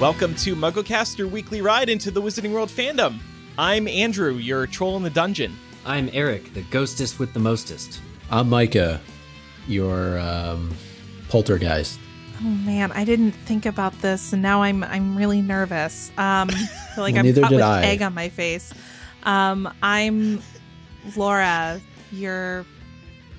Welcome to MuggleCast, your weekly ride into the Wizarding World fandom. I'm Andrew, your troll in the dungeon. I'm Eric, the ghostest with the mostest. I'm Micah, your um, poltergeist. Oh man, I didn't think about this, and now I'm I'm really nervous. Um, feel like Well, I'm neither caught with I. egg on my face. Um, I'm Laura, your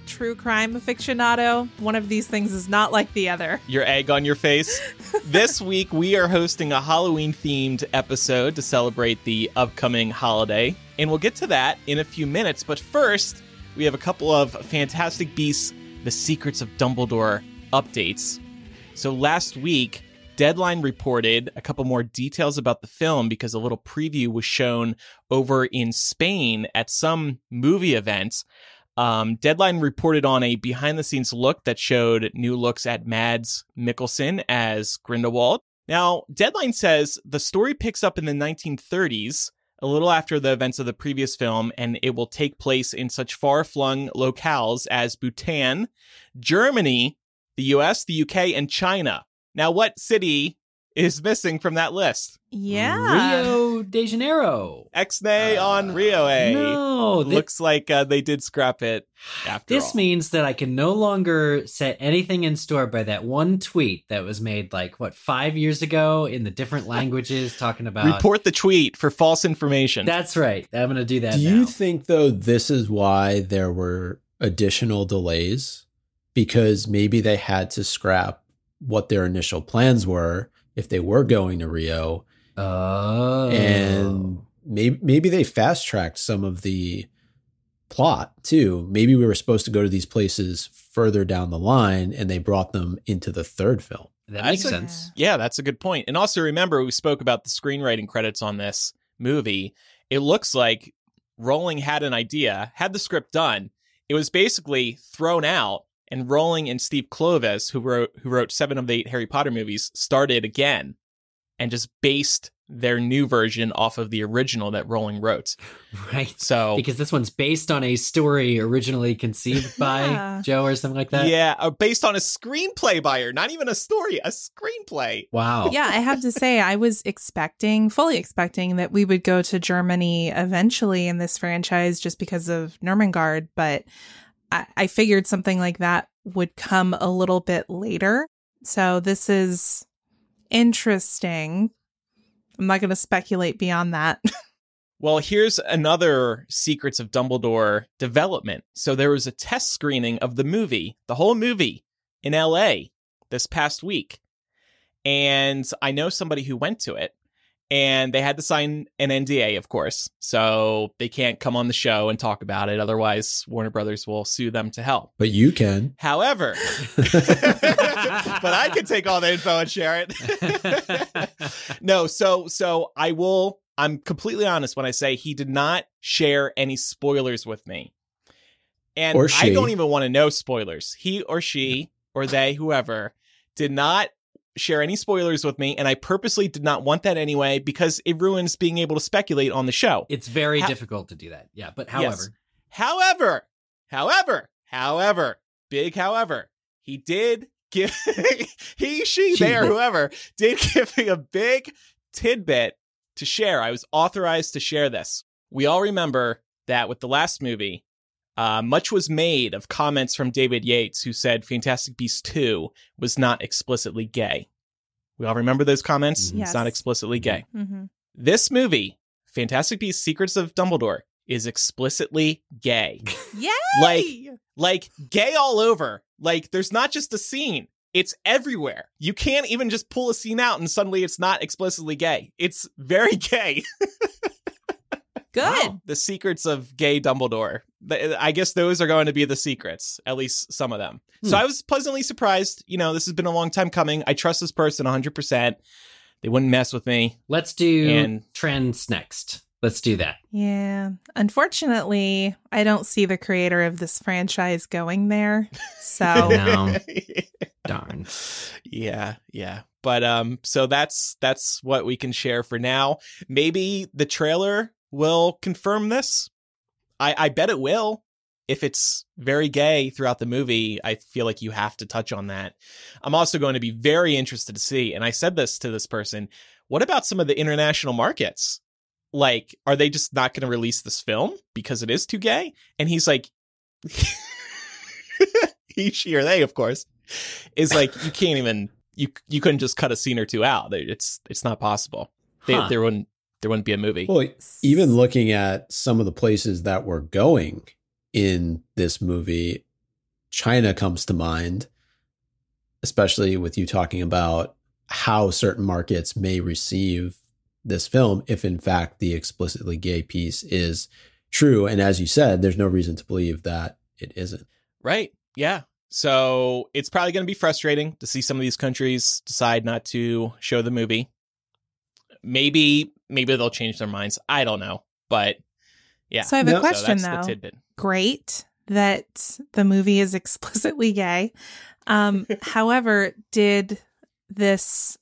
true crime aficionado. One of these things is not like the other. Your egg on your face. this week, we are hosting a Halloween themed episode to celebrate the upcoming holiday, and we'll get to that in a few minutes. But first, we have a couple of Fantastic Beasts The Secrets of Dumbledore updates. So last week, Deadline reported a couple more details about the film because a little preview was shown over in Spain at some movie event. Um, Deadline reported on a behind the scenes look that showed new looks at Mads Mikkelsen as Grindelwald. Now, Deadline says the story picks up in the 1930s, a little after the events of the previous film, and it will take place in such far flung locales as Bhutan, Germany, the US, the UK, and China. Now, what city is missing from that list? Yeah. Rio de Janeiro. Exnay Uh, on Rio. eh? No, thi- Looks like uh, they did scrap it after this all. means that I can no longer set anything in store by that one tweet that was made like what five years ago in the different languages talking about. Report the tweet for false information. That's right. I'm gonna do that. Do you think though this is why there were additional delays? Because maybe they had to scrap what their initial plans were if they were going to Rio, Oh, and maybe maybe they fast tracked some of the plot too. Maybe we were supposed to go to these places further down the line, and they brought them into the third film. that makes think- sense. Yeah, that's a good point. And also remember, we spoke about the screenwriting credits on this movie. It looks like Rowling had an idea, had the script done. It was basically thrown out, and Rowling and Steve Kloves, who wrote who wrote seven of the eight Harry Potter movies, started again and just based their new version off of the original that Rowling wrote. Right. So Because this one's based on a story originally conceived by Yeah. Joe or something like that. yeah, uh, based on a screenplay by her, not even a story, a screenplay. Wow. Yeah, I have to say, I was expecting, fully expecting that we would go to Germany eventually in this franchise just because of Nurmengard, but I, I figured something like that would come a little bit later. So this is interesting. I'm not going to speculate beyond that. Well, here's another Secrets of Dumbledore development. So there was a test screening of the movie, the whole movie, in LA this past week. And I know somebody who went to it and they had to sign an NDA, of course. So they can't come on the show and talk about it. Otherwise, Warner Brothers will sue them to hell. But you can. However, but I can take all the info and share it. no, so so I will I'm completely honest when I say he did not share any spoilers with me. And Or I don't even want to know spoilers. He or she or they whoever did not share any spoilers with me and I purposely did not want that anyway because it ruins being able to speculate on the show. It's very Ha- difficult to do that. Yeah, but however, Yes. However, however, however, big however, he did give he, she, She. there, whoever did give me a big tidbit to share. I was authorized to share this. We all remember that with the last movie, uh, much was made of comments from David Yates, who said Fantastic Beasts 2 was not explicitly gay. We all remember those comments? Yes. It's not explicitly gay. hmm This movie, Fantastic Beasts Secrets of Dumbledore, is explicitly gay. Yay! Like- like gay all over. Like there's not just a scene. It's everywhere. You can't even just pull a scene out and suddenly it's not explicitly gay. It's very gay. Good. Wow. the secrets of gay Dumbledore. I guess those are going to be the secrets, at least some of them. So Hmm. I was pleasantly surprised. You know, this has been a long time coming. I trust this person 100%. They wouldn't mess with me. let's do And- trends next. Let's do that. Yeah. Unfortunately, I don't see the creator of this franchise going there. So No. Darn. yeah yeah but um so that's that's what we can share for now maybe the trailer will confirm this i i bet it will if it's very gay throughout the movie, I feel like you have to touch on that. I'm also going to be very interested to see, and I said this to this person, what about some of the international markets? Like, are they just not going to release this film because it is too gay? And he's like, he, she, or they, of course, is like, you can't even, you you couldn't just cut a scene or two out. It's it's not possible. They, Huh. There wouldn't there wouldn't be a movie. Well, even looking at some of the places that we're going in this movie, China comes to mind, especially with you talking about how certain markets may receive this film if, in fact, the explicitly gay piece is true. And as you said, there's no reason to believe that it isn't. Right. Yeah. So it's probably going to be frustrating to see some of these countries decide not to show the movie. Maybe, maybe they'll change their minds. I don't know, but yeah. So I have No. a So question that's though. the tidbit. Great that the movie is explicitly gay. Um, however, did this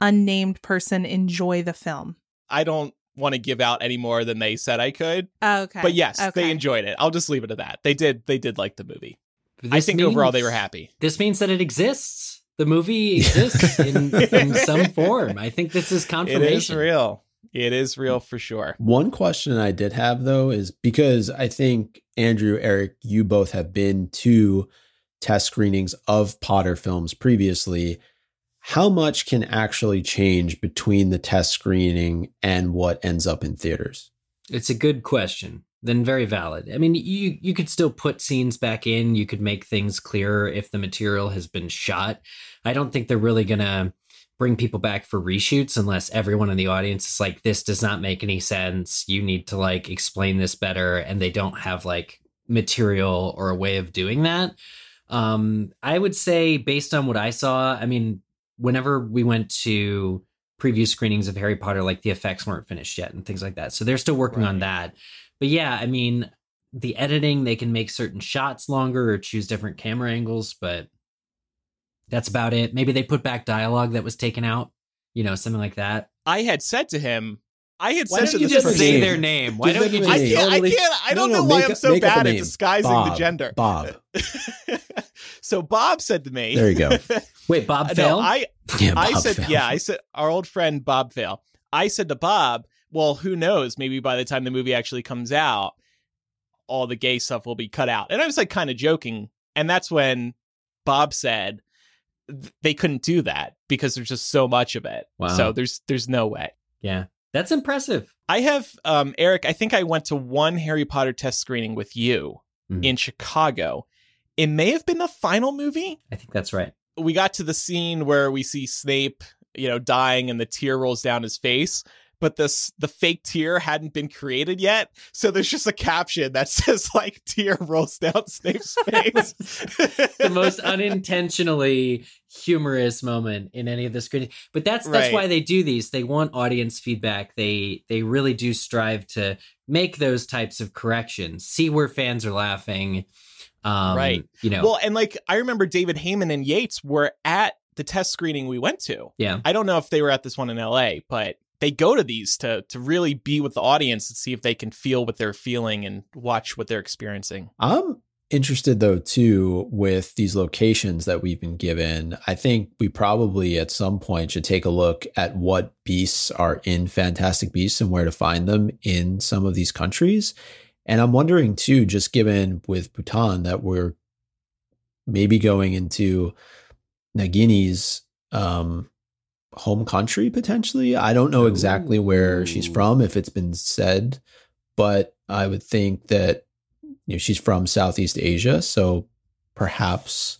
unnamed person enjoy the film? I don't want to give out any more than they said I could, Okay. but yes, Okay. they enjoyed it. I'll just leave it at that. They did. They did like the movie. But I this think overall they were happy. This means that it exists. The movie exists in, in some form. I think this is confirmation. is real. It is real for sure. One question I did have though is because I think Andrew, Eric, you both have been to test screenings of Potter films previously. How much can actually change between the test screening and what ends up in theaters? It's a good question. Then very valid. I mean, you you could still put scenes back in. You could make things clearer if the material has been shot. I don't think they're really gonna bring people back for reshoots unless everyone in the audience is like, "This does not make any sense. You need to like explain this better," and they don't have like material or a way of doing that. Um, I would say, based on what I saw, I mean, whenever we went to preview screenings of Harry Potter, like the effects weren't finished yet and things like that. So they're still working on that. But yeah, I mean, the editing, they can make certain shots longer or choose different camera angles, but that's about it. Maybe they put back dialogue that was taken out, you know, something like that. I had said to him, I had Why said don't to you just person, say their name? Why don't you make I a just name. can't. I can't. I don't no, know why make I'm so make up a bad at disguising Bob. the gender. Bob. so Bob said to me, There you go. Wait, Bob no, Fail? I Yeah, I Bob said, Fell. yeah, I said our old friend Bob Fail. I said to Bob, well, who knows? Maybe by the time the movie actually comes out, all the gay stuff will be cut out. And I was like kind of joking. And that's when Bob said th- they couldn't do that because there's just so much of it. Wow. So there's there's no way. yeah. That's impressive. I have um Eric, I think I went to one Harry Potter test screening with you Mhm. in Chicago. It may have been the final movie. I think that's right. we got to the scene where we see Snape, you know, dying and the tear rolls down his face, but this the fake tear hadn't been created yet. So there's just a caption that says like tear rolls down Snape's face. the most unintentionally humorous moment in any of the screening. But that's that's Right. why they do these. They want audience feedback. They they really do strive to make those types of corrections. See where fans are laughing. Um, Right. You know. Well, and like I remember David Heyman and Yates were at the test screening we went to. yeah. I don't know if they were at this one in LA, but they go to these to to really be with the audience and see if they can feel what they're feeling and watch what they're experiencing. I'm interested though too with these locations that we've been given. I think we probably at some point should take a look at what beasts are in Fantastic Beasts and where to find them in some of these countries. And I'm wondering too, just given with Bhutan that we're maybe going into Nagini's um home country potentially. I don't know exactly where she's from if it's been said, but I would think that you know she's from Southeast Asia, so perhaps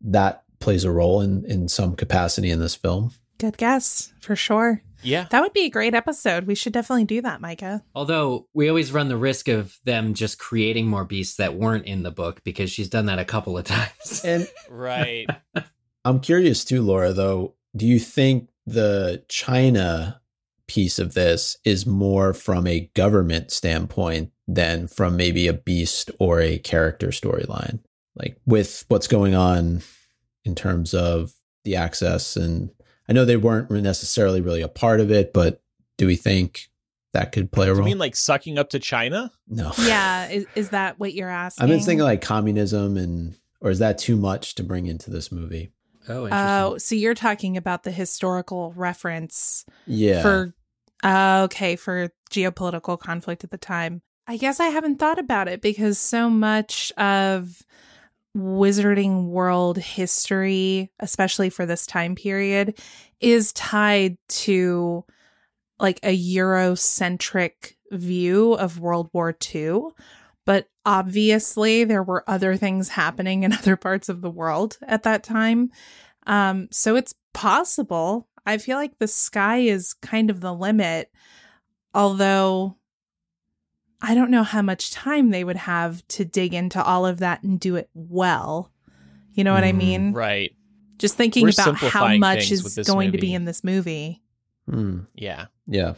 that plays a role in in some capacity in this film. Good guess for sure. Yeah. That would be a great episode. We should definitely do that, Micah. Although we always run the risk of them just creating more beasts that weren't in the book because she's done that a couple of times. And Right. I'm curious too, Laura, though, do you think the China piece of this is more from a government standpoint than from maybe a beast or a character storyline? Like with what's going on in terms of the access and I know they weren't necessarily really a part of it, but do we think that could play a role. you mean like sucking up to China? no. Yeah, is, is that what you're asking? I've been thinking like communism and or is that too much to bring into this movie? Oh, interesting. Oh, so you're talking about the historical reference Yeah. for uh, okay for geopolitical conflict at the time. I guess I haven't thought about it because so much of Wizarding World history, especially for this time period, is tied to like a Eurocentric view of World War II. But obviously, there were other things happening in other parts of the world at that time. Um, so it's possible. I feel like the sky is kind of the limit, although I don't know how much time they would have to dig into all of that and do it well. You know what I Mm, mean? Right. Just thinking We're about how much is this going to be in this movie. Hmm. Yeah. Yeah.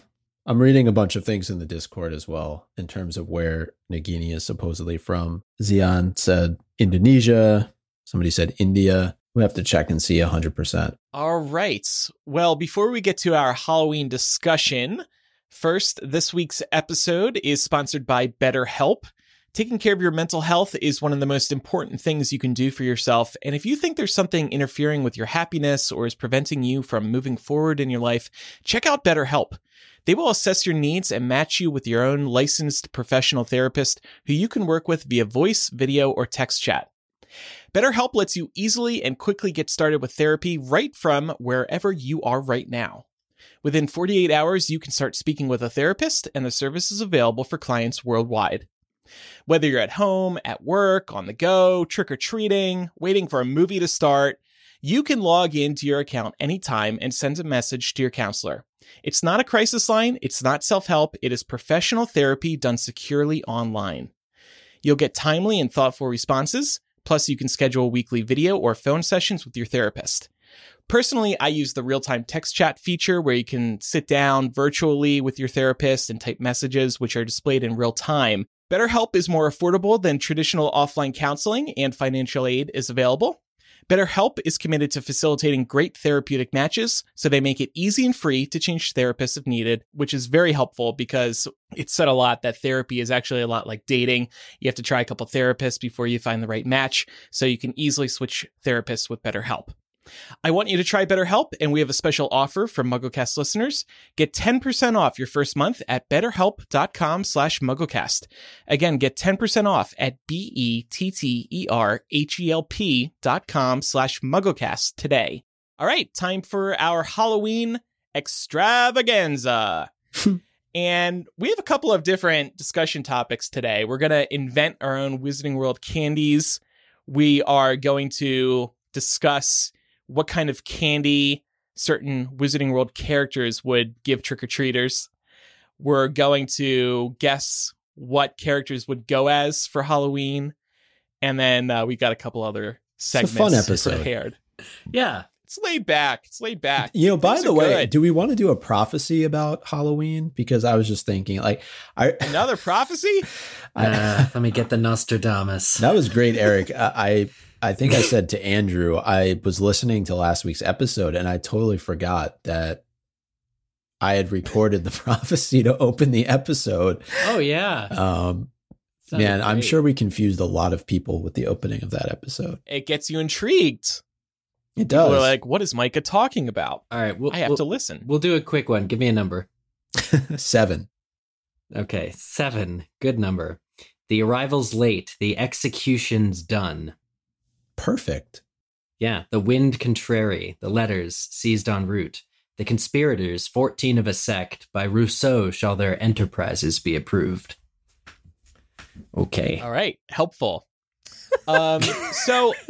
I'm reading a bunch of things in the Discord as well in terms of where Nagini is supposedly from. Zion said Indonesia. Somebody said India. We have to check and see 100%. All right. Well, before we get to our Halloween discussion, first, this week's episode is sponsored by BetterHelp. Taking care of your mental health is one of the most important things you can do for yourself. And if you think there's something interfering with your happiness or is preventing you from moving forward in your life, check out BetterHelp. They will assess your needs and match you with your own licensed professional therapist who you can work with via voice, video, or text chat. BetterHelp lets you easily and quickly get started with therapy right from wherever you are right now. Within 48 hours, you can start speaking with a therapist, and the service is available for clients worldwide. Whether you're at home, at work, on the go, trick or treating, waiting for a movie to start, you can log into your account anytime and send a message to your counselor. It's not a crisis line, it's not self help, it is professional therapy done securely online. You'll get timely and thoughtful responses. Plus, you can schedule weekly video or phone sessions with your therapist. Personally, I use the real time text chat feature where you can sit down virtually with your therapist and type messages, which are displayed in real time. BetterHelp is more affordable than traditional offline counseling, and financial aid is available. BetterHelp is committed to facilitating great therapeutic matches, so they make it easy and free to change therapists if needed, which is very helpful because it's said a lot that therapy is actually a lot like dating. You have to try a couple therapists before you find the right match, so you can easily switch therapists with BetterHelp. I want you to try BetterHelp, and we have a special offer for MuggleCast listeners. Get 10% off your first month at betterhelp.com slash MuggleCast. Again, get 10% off at E B-E-T-T-E-R-H-E-L-P dot com slash MuggleCast today. All right, time for our Halloween extravaganza. and we have a couple of different discussion topics today. We're going to invent our own Wizarding World candies. We are going to discuss what kind of candy certain Wizarding World characters would give trick or treaters. We're going to guess what characters would go as for Halloween. And then uh, we got a couple other a segments fun episode. prepared. yeah. It's laid back. It's laid back. You know, by Things the way, good. do we want to do a prophecy about Halloween? Because I was just thinking, like, I, Another prophecy? I Uh, let me get the Nostradamus. that was great, Eric. I, I, I think I said to Andrew, I was listening to last week's episode, and I totally forgot that I had recorded the prophecy to open the episode. Oh yeah. Um, Sounded man, I'm sure we confused a lot of people with the opening of that episode. It gets you intrigued. It People does. are like, what is Micah talking about? All right, we'll, I have we'll, to listen. we'll do a quick one. Give me a number. Seven. Okay, seven. Good number. The arrival's late. The execution's done. Perfect. Yeah, the wind contrary. The letters seized en route. The conspirators, fourteen of a sect, by Rousseau shall their enterprises be approved. Okay. All right. Helpful. Um, so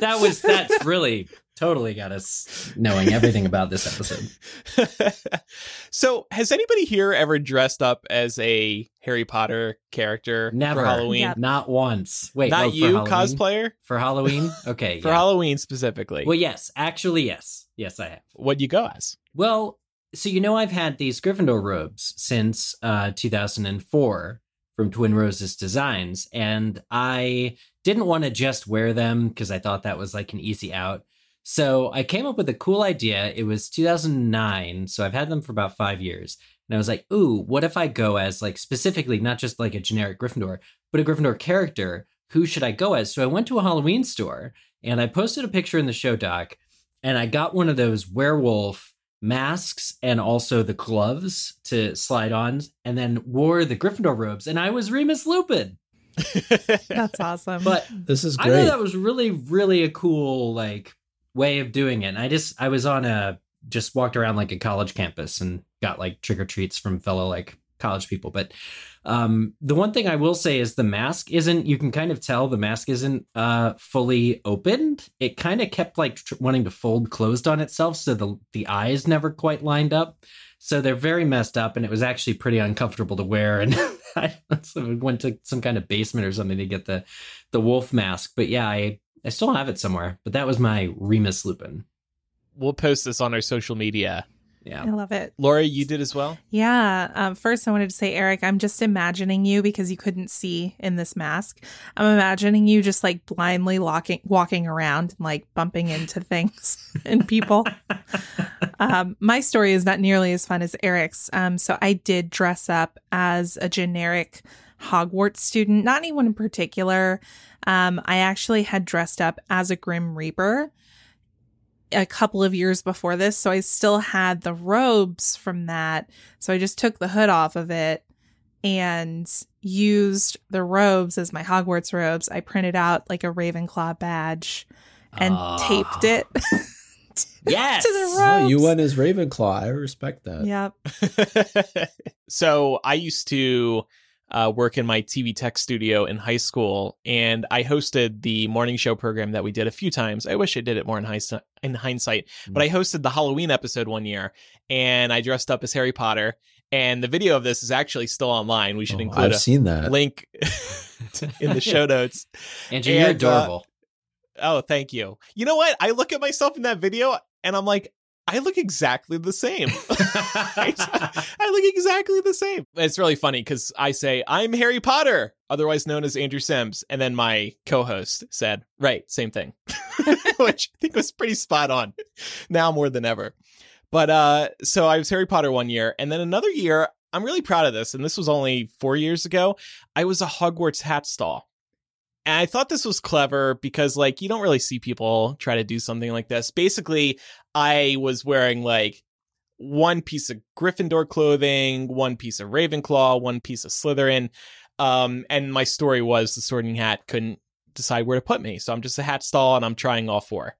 that was that's really totally got us knowing everything about this episode. so has anybody here ever dressed up as a Harry Potter character Never. for Halloween? Yeah. Not once. Wait, Not oh, for you, Halloween? cosplayer? For Halloween? Okay. For yeah. Halloween specifically. Well, yes. Actually, yes. Yes, I have. What'd you go as? Well, so you know I've had these Gryffindor robes since uh 2004 from Twin Roses Designs and I didn't want to just wear them because I thought that was like an easy out. So I came up with a cool idea. It was 2009, so I've had them for about five years. And I was like, ooh, what if I go as like specifically not just like a generic Gryffindor, but a Gryffindor character? Who should I go as? So I went to a Halloween store and I posted a picture in the show doc and I got one of those werewolf masks and also the gloves to slide on and then wore the Gryffindor robes and I was Remus Lupin. That's awesome. But This is I thought that was really, really a cool like way of doing it. And I just I was on a just walked around like a college campus and got like trick or treats from fellow like college people. But um the one thing I will say is the mask isn't you can kind of tell the mask isn't uh fully opened. It kind of kept like tr- wanting to fold closed on itself so the the eyes never quite lined up. So they're very messed up, and it was actually pretty uncomfortable to wear. And I went to some kind of basement or something to get the the wolf mask. But yeah, I I still have it somewhere. But that was my Remus Lupin. we'll post this on our social media. I love it. Laura, you did as well? Yeah. Um, first, I wanted to say, Eric, I'm just imagining you because you couldn't see in this mask. I'm imagining you just like blindly walking, walking around and like bumping into things and people. um, my story is not nearly as fun as Eric's. Um, so I did dress up as a generic Hogwarts student, not anyone in particular. Um, I actually had dressed up as a Grim Reaper a couple of years before this, so I still had the robes from that. So I just took the hood off of it and used the robes as my Hogwarts robes. I printed out like a Ravenclaw badge and Ah. taped it Yes. to the Oh, you went as Ravenclaw. I respect that. Yep. so I used to uh, work in my TV tech studio in high school, and I hosted the morning show program that we did a few times. I wish I did it more in hindsight, in hindsight, but I hosted the Halloween episode one year, and I dressed up as Harry Potter. And the video of this is actually still online. We should Oh, include I've a seen that. link in the show notes. Andrew, you're And, uh, adorable. Oh, thank you. You know what? I look at myself in that video and I'm like, I look exactly the same. I look exactly the same. It's really funny because I say, I'm Harry Potter, otherwise known as Andrew Sims. And then my co host said, right, same thing, which I think was pretty spot on now more than ever. But uh, so I was Harry Potter one year. And then another year, I'm really proud of this. And this was only four years ago. I was a Hogwarts hat stall. And I thought this was clever because, like, you don't really see people try to do something like this. Basically, I was wearing like one piece of Gryffindor clothing, one piece of Ravenclaw, one piece of Slytherin. Um, and my story was the sorting hat couldn't decide where to put me. So I'm just a hat stall and I'm trying all four.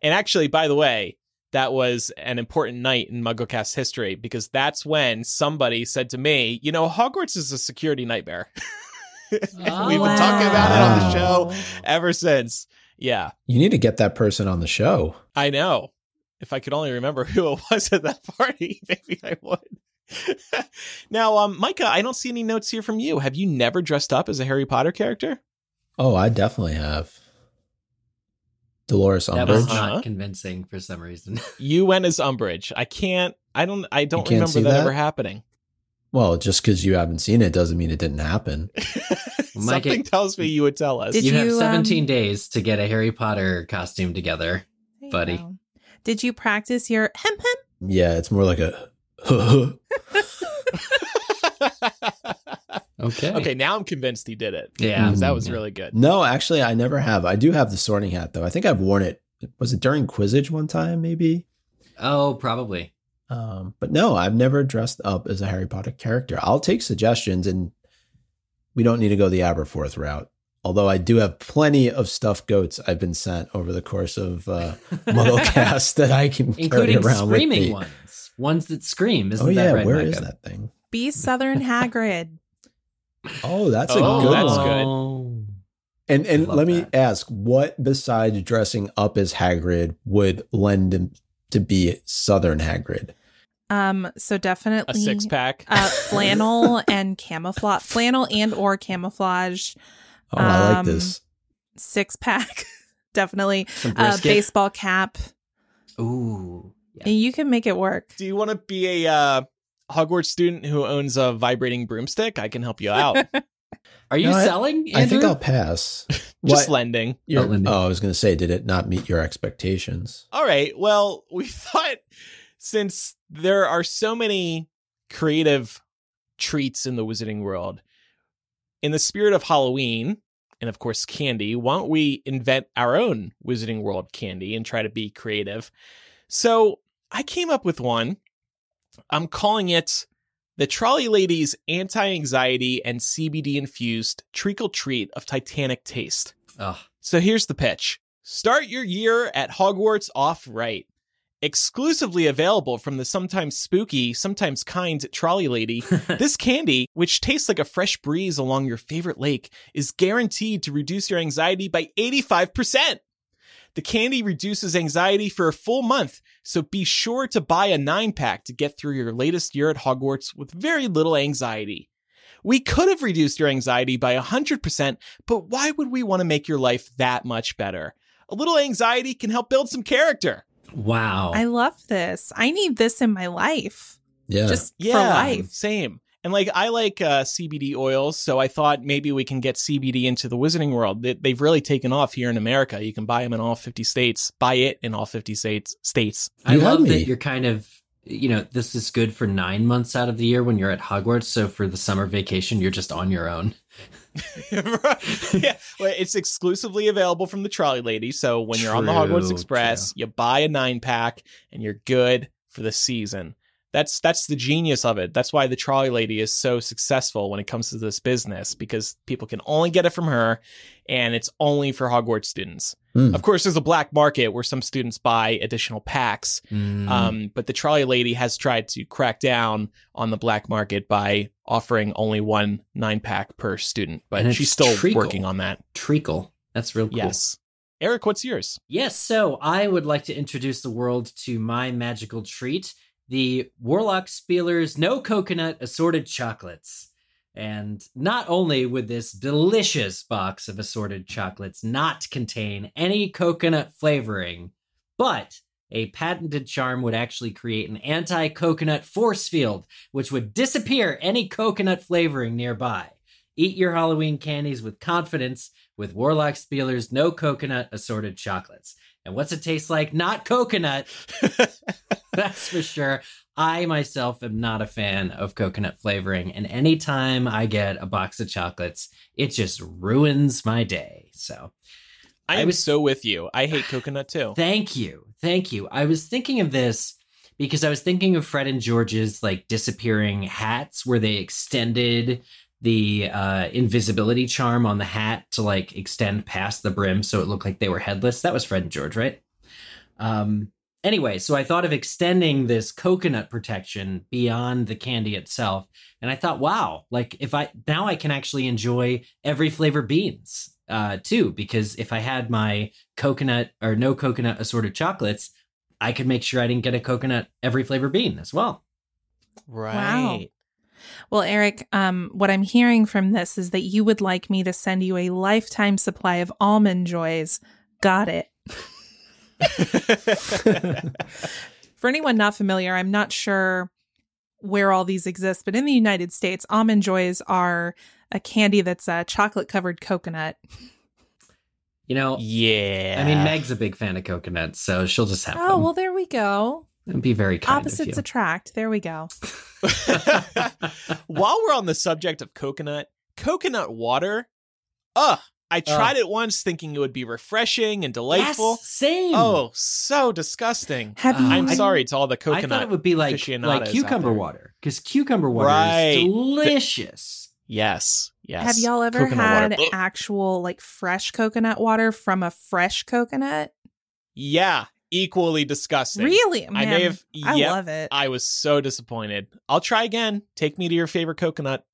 And actually, by the way, that was an important night in MuggleCast history because that's when somebody said to me, you know, Hogwarts is a security nightmare. And We've been talking about it on the show ever since. Yeah, You need to get that person on the show. I know. If I could only remember who it was at that party, maybe I would. now, um, Micah, I don't see any notes here from you. Have you never dressed up as a Harry Potter character? Oh, I definitely have. Dolores That was Umbridge. Uh-huh. not convincing for some reason. You went as Umbridge. I can't. I don't. I don't remember that, that? ever happening. Well, just because you haven't seen it doesn't mean it didn't happen. Micah- Something tells me you would tell us. Did you, have 17 um, days to get a Harry Potter costume together. Buddy. go. Did you practice your hem hem? Yeah, it's more like a. Okay. okay, now I'm convinced he did it. Yeah. 'Cause that was really good. no, actually, I never have. I do have the sorting hat though. I think I've worn it. Was it during Quizzitch one time, maybe? Oh, probably. Um, but no, I've never dressed up as a Harry Potter character. I'll take suggestions, and we don't need to go the Aberforth route. Although I do have plenty of stuffed goats I've been sent over the course of uh, MuggleCast that I can carry Including around screaming with me. ones. Ones that scream. Isn't oh yeah, that right, where is Micah? that thing? Be Southern Hagrid. Oh, that's a Oh, good that's one. good. And and love let me that. ask, what besides dressing up as Hagrid would lend him to be Southern Hagrid? Um, so A definitely six pack. uh, flannel and camouflage, flannel and or camouflage Oh, I like Um, this. six pack. definitely Some uh, baseball cap. Ooh. Yeah. You can make it work. Do you want to be a uh, Hogwarts student who owns a vibrating broomstick? I can help you out. Are you No, selling? I think I'll pass. Just What? lending. You're- Oh, Lindy. oh, I was going to say, did it not meet your expectations? All right. Well, we thought since there are so many creative treats in the wizarding world, in the spirit of Halloween and of course candy, why don't we invent our own wizarding world candy and try to be creative? So I came up with one. I'm calling it the Trolley Lady's anti-anxiety and CBD infused treacle treat of Titanic taste. Ugh. So here's the pitch. Start your year at Hogwarts off right. Exclusively available from the sometimes spooky, sometimes kind trolley lady, this candy, which tastes like a fresh breeze along your favorite lake, is guaranteed to reduce your anxiety by 85%. The candy reduces anxiety for a full month, so be sure to buy a nine pack to get through your latest year at Hogwarts with very little anxiety. We could have reduced your anxiety by 100%, but why would we want to make your life that much better? A little anxiety can help build some character. Wow. I love this. I need this in my life. Yeah. Just Yeah, for life. same. And like I like uh, CBD oils, so I thought maybe we can get CBD into the wizarding world. They, they've really taken off here in America. You can buy them in all 50 states. Buy it in all 50 states. States. I You had love me. that you're kind of, you know, this is good for nine months out of the year when you're at Hogwarts. So for the summer vacation, you're just on your own. yeah, well, it's exclusively available from the trolley lady. So when you're on the True, Hogwarts Express, you buy a nine pack and you're good for the season. That's that's the genius of it. That's why the trolley lady is so successful when it comes to this business because people can only get it from her, and it's only for Hogwarts students. Hmm. Of course, there's a black market where some students buy additional packs, Mm. um, but the trolley lady has tried to crack down on the black market by offering only one nine pack per student. But she's still treacle. working on that. treacle. That's real cool. Yes. Eric, what's yours? Yes, so I would like to introduce the world to my magical treat, the Warlock Spielers No Coconut Assorted Chocolates. And not only would this delicious box of assorted chocolates not contain any coconut flavoring, but a patented charm would actually create an anti coconut force field, which would disappear any coconut flavoring nearby. Eat your Halloween candies with confidence with Warlock Spielers No Coconut Assorted Chocolates. And what's it taste like? Not coconut. That's for sure. I myself am not a fan of coconut flavoring, and anytime I get a box of chocolates, it just ruins my day. So, I I was- so with you. I hate coconut too. thank you. Thank you. I was thinking of this because I was thinking of Fred and George's like disappearing hats where they extended the uh, invisibility charm on the hat to like extend past the brim so it looked like they were headless. That was Fred and George, right? Um, anyway, so I thought of extending this coconut protection beyond the candy itself. And I thought, wow, like if I now I can actually enjoy every flavor beans uh, too, because if I had my coconut or no coconut assorted chocolates, I could make sure I didn't get a coconut every flavor bean as well. Right. Well, Eric, um, what I'm hearing from this is that you would like me to send you a lifetime supply of almond joys. Got it. For anyone not familiar, I'm not sure where all these exist, but in the United States, almond joys are a candy that's a chocolate covered coconut. You know, yeah. I mean, Meg's a big fan of coconuts, so she'll just have Oh, them. well, there we go. It'd be very kind Opposites of attract. There we go. While we're on the subject of coconut, coconut water. Ugh. I tried it once thinking it would be refreshing and delightful. Yes, same. Oh, so disgusting. Have Uh, you? I'm I- sorry to all the coconut. I thought it would be like like cucumber water because cucumber water Right. is delicious. Yes. Yes. Have y'all ever Coconut had water. Actual like fresh coconut water from a fresh coconut? Yeah. Equally disgusting. Really? I may have. I yep. love it. I was so disappointed. I'll try again. Take me to your favorite coconut.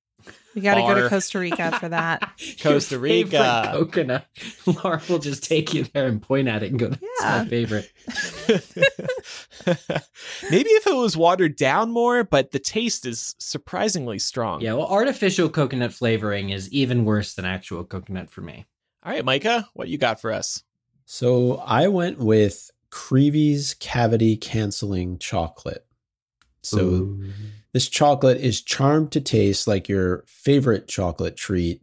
We got to go to Costa Rica for that. Costa Rica. coconut. Laura will just take you there and point at it and go, "That's Yeah. my favorite." Maybe if it was watered down more, but the taste is surprisingly strong. Yeah, well, artificial coconut flavoring is even worse than actual coconut for me. All right, Micah, what you got for us? So I went with Creevey's cavity canceling chocolate. So Ooh. this chocolate is charmed to taste like your favorite chocolate treat,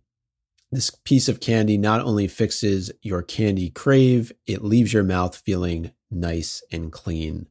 This piece of candy not only fixes your candy crave, it leaves your mouth feeling nice and clean.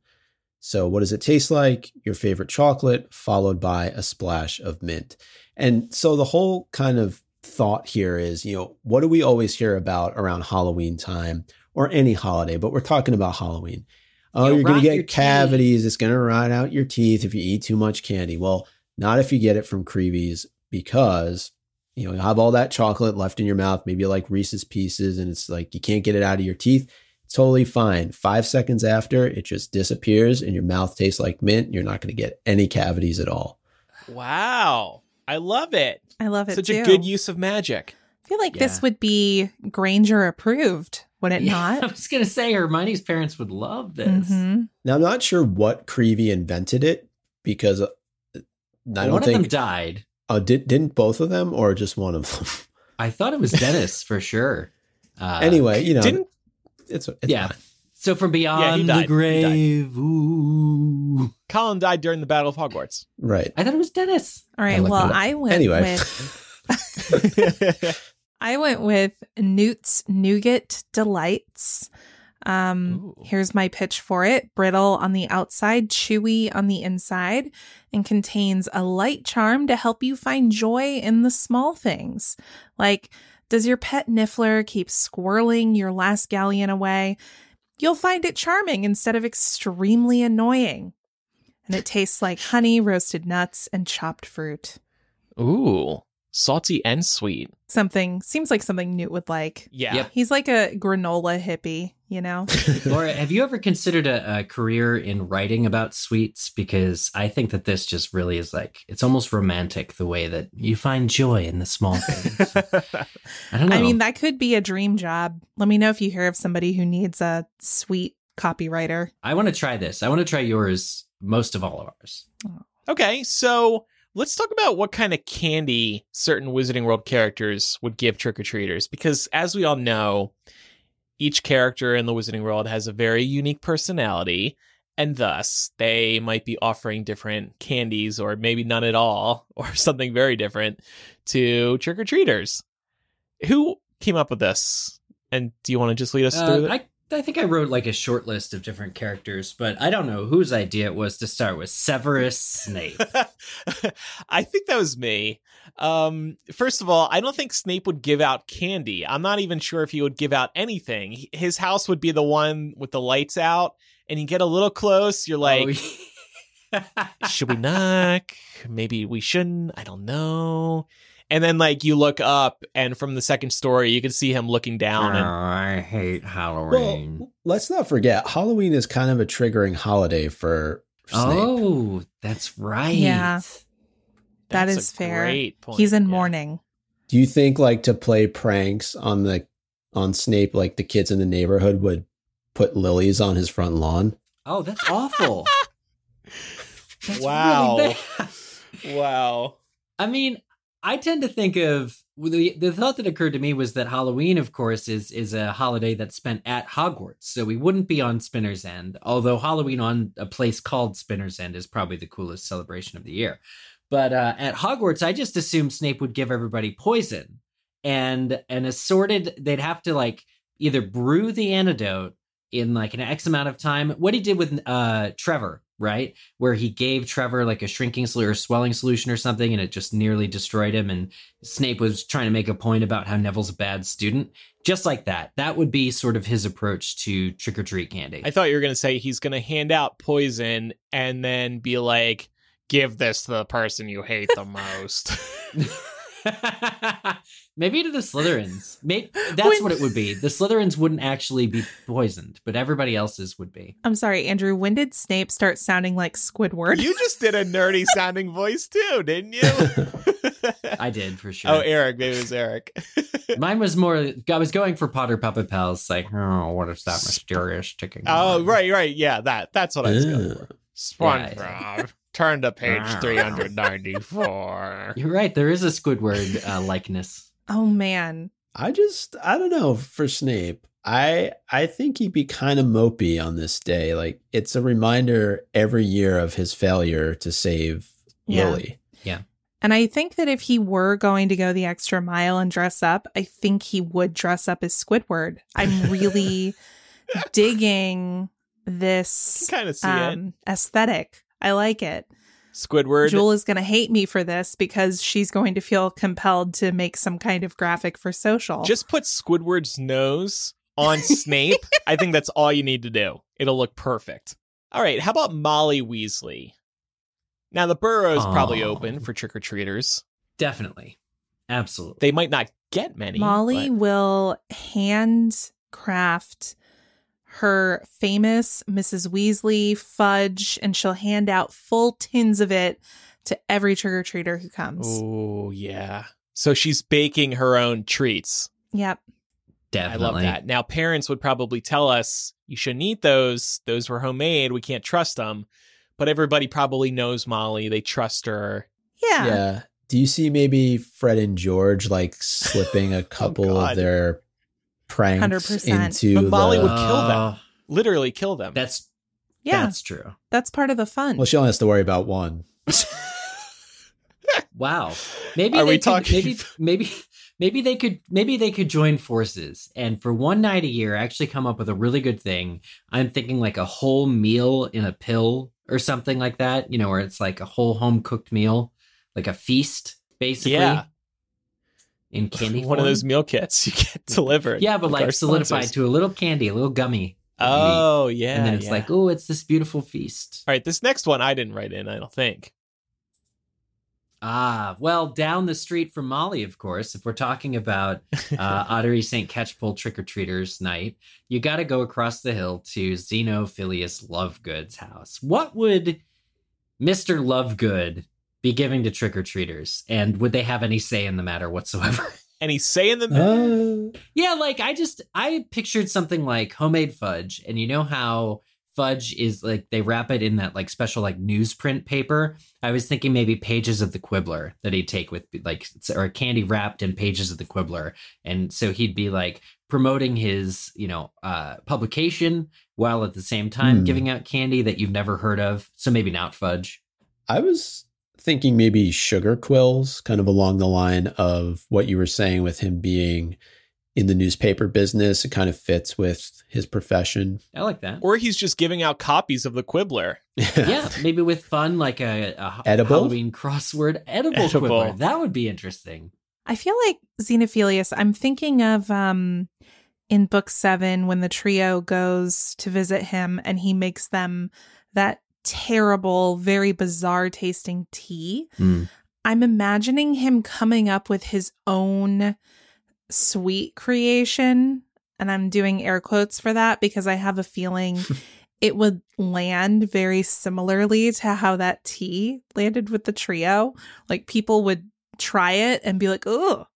So, what does it taste like? Your favorite chocolate, followed by a splash of mint. And so, the whole kind of thought here is, you know, what do we always hear about around Halloween time or any holiday? But we're talking about Halloween. Oh, You'll you're going to get cavities. It's going to rot out your teeth if you eat too much candy. Well, not if you get it from Creeveys because you know you have all that chocolate left in your mouth. Maybe you like Reese's Pieces, and it's like you can't get it out of your teeth. It's totally fine. Five seconds after, it just disappears, and your mouth tastes like mint. You're not going to get any cavities at all. Wow. I love it. I love it Such too. a good use of magic. I feel like Yeah. this would be Granger approved, would it Yeah, I was gonna say Hermione's parents would love this. Mhm. Now, I'm not sure what Creevey invented it because uh, I Well, don't one of them think. died. Oh, did didn't both of them, or just one of them? I thought it was Dennis for sure. Uh, anyway, you know, Didn't it's, it's yeah. fine. So from beyond died. He the grave, ooh. Colin died during the Battle of Hogwarts? right. I thought it was Dennis. All right. looked well. I went Anyway. with I went with Newt's Nougat Delights. Um, Ooh. here's my pitch for it brittle on the outside, chewy on the inside, and contains a light charm to help you find joy in the small things. Like, does your pet Niffler keep squirreling your last galleon away? You'll find it charming instead of extremely annoying. And it tastes like honey, roasted nuts, and chopped fruit. Ooh, salty and sweet. Something seems like something Newt would like. Yeah. Yep. He's like a granola hippie, you know? Laura, have you ever considered a, a career in writing about sweets? Because I think that this just really is like it's almost romantic the way that you find joy in the small things. I don't know. I mean, that could be a dream job. Let me know if you hear of somebody who needs a sweet copywriter. I want to try this. I want to try yours most of all of ours. Oh. Okay, so let's talk about what kind of candy certain Wizarding World characters would give trick or treaters. Because as we all know, each character in the Wizarding World has a very unique personality, and thus they might be offering different candies, or maybe none at all, or something very different to trick or treaters. Who came up with this? And do you want to just lead us Uh, through it? I, I think I wrote like a short list of different characters, but I don't know whose idea it was to start with Severus Snape. I think that was me. Um, first of all, I don't think Snape would give out candy. I'm not even sure if he would give out anything. His house would be the one with the lights out, and you get a little close. You're like, Oh, should we knock? Maybe we shouldn't. I don't know. And then, like, you look up, and from the second story, you can see him looking down. And oh, I hate Halloween. Well, let's not forget Halloween is kind of a triggering holiday for Snape. oh, that's right. Yeah. That that's fair. Great point. He's in Yeah. mourning. Do you think like to play pranks on the on Snape, like the kids in the neighborhood would put lilies on his front lawn? Oh, that's awful. That's Wow. really bad. Wow. I mean, I tend to think of the the thought that occurred to me was that Halloween, of course, is is a holiday that's spent at Hogwarts, so we wouldn't be on Spinner's End. Although Halloween on a place called Spinner's End is probably the coolest celebration of the year. But uh, at Hogwarts, I just assumed Snape would give everybody poison and an assorted. They'd have to like either brew the antidote in like an X amount of time. What he did with uh, Trevor, right? Where he gave Trevor like a shrinking solu- or swelling solution or something, and it just nearly destroyed him. And Snape was trying to make a point about how Neville's a bad student. Just like that. That would be sort of his approach to trick or treat candy. I thought you were going to say he's going to hand out poison and then be like, give this to the person you hate the most. Maybe to the Slytherins. Maybe that's When- what it would be. The Slytherins wouldn't actually be poisoned, but everybody else's would be. I'm sorry, Andrew. When did Snape start sounding like Squidward? you just did a nerdy sounding voice too, didn't you? I did for sure. Oh, Eric. Maybe it was Eric. Mine was more. I was going for Potter Puppet Pals. Like, oh, what is that mysterious ticking? oh, bomb? right, right. Yeah, that. That's what I was going Yeah. for. Yeah, SpongeBob. Turn to page 394. You're right. There is a Squidward uh, likeness. oh man. I just I don't know for Snape. I I think he'd be kind of mopey on this day. Like it's a reminder every year of his failure to save Yeah. Lily. Yeah. And I think that if he were going to go the extra mile and dress up, I think he would dress up as Squidward. I'm really digging this kind of um, aesthetic. I like it. Squidward. Jewel is going to hate me for this because she's going to feel compelled to make some kind of graphic for social. Just put Squidward's nose on Snape. I think that's all you need to do. It'll look perfect. All right, how about Molly Weasley? Now the Burrow burrow's probably oh. open for trick or treaters. Definitely. Absolutely. They might not get many. Molly but- will handcraft her famous Mrs. Weasley fudge and she'll hand out full tins of it to every trick or treater who comes. Oh yeah. So she's baking her own treats. Yep. Definitely. I love that. Now parents would probably tell us you shouldn't eat those. Those were homemade. We can't trust them. But everybody probably knows Molly. They trust her. Yeah. Yeah. Do you see maybe Fred and George like slipping a oh, couple Oh, of their pranks 100%. into But Molly the, would kill them. Oh, Literally kill them. That's Yeah. that's true. That's part of the fun. Well, she only has to worry about one. Wow. Maybe Are they we could, talking- maybe maybe maybe they could maybe they could join forces and for one night a year actually come up with a really good thing. I'm thinking like a whole meal in a pill or something like that, you know, where it's like a whole home cooked meal, like a feast basically. Yeah. In candy One of those meal kits you get delivered. Yeah, but like, our solidified to a little candy, a little gummy. Oh yeah. and then it's yeah. like, oh, it's this beautiful feast. All right, this next one I didn't write in, I don't think. Ah, well, down the street from Molly, of course, if we're talking about uh, Ottery St. Catchpole Trick or Treaters night, you got to go across the hill to Xenophilius Lovegood's house. What would Mr. Lovegood be giving to trick or treaters? And would they have any say in the matter whatsoever? Any say in the Uh, yeah, like I just, I pictured something like homemade fudge. And you know how fudge is like they wrap it in that like special like newsprint paper. I was thinking maybe pages of the Quibbler that he'd take with like or candy wrapped in pages of the Quibbler, and so he'd be like promoting his you know uh publication while at the same time Hmm. giving out candy that you've never heard of. So maybe not fudge. I was thinking maybe sugar quills, kind of along the line of what you were saying with him being in the newspaper business. It kind of fits with his profession. I like that. or he's just giving out copies of the Quibbler. yeah, maybe with fun like a, a Edible? Halloween crossword edible, Edible. Quibbler. That would be interesting. I feel like Xenophilius, I'm thinking of um in book seven when the trio goes to visit him and he makes them that terrible, very bizarre tasting tea. Mm. I'm imagining him coming up with his own sweet creation. And I'm doing air quotes for that because I have a feeling it would land very similarly to how that tea landed with the trio. Like people would try it and be like, oh,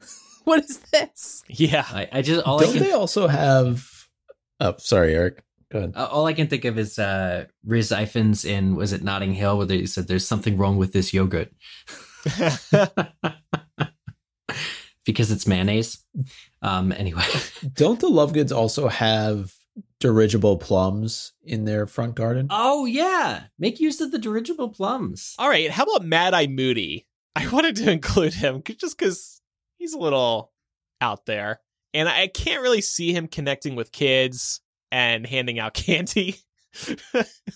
what is this? Yeah. I, I just all Don't can they also have? Oh, sorry, Eric. Go ahead. Uh, All I can think of is uh, Rhys Ifans in was it Notting Hill where they said there's something wrong with this yogurt because it's mayonnaise. Um, anyway, Don't the Lovegoods also have dirigible plums in their front garden? oh yeah, make use of the dirigible plums. All right, how about Mad Eye Moody? I wanted to include him just because he's a little out there. And I can't really see him connecting with kids and handing out candy.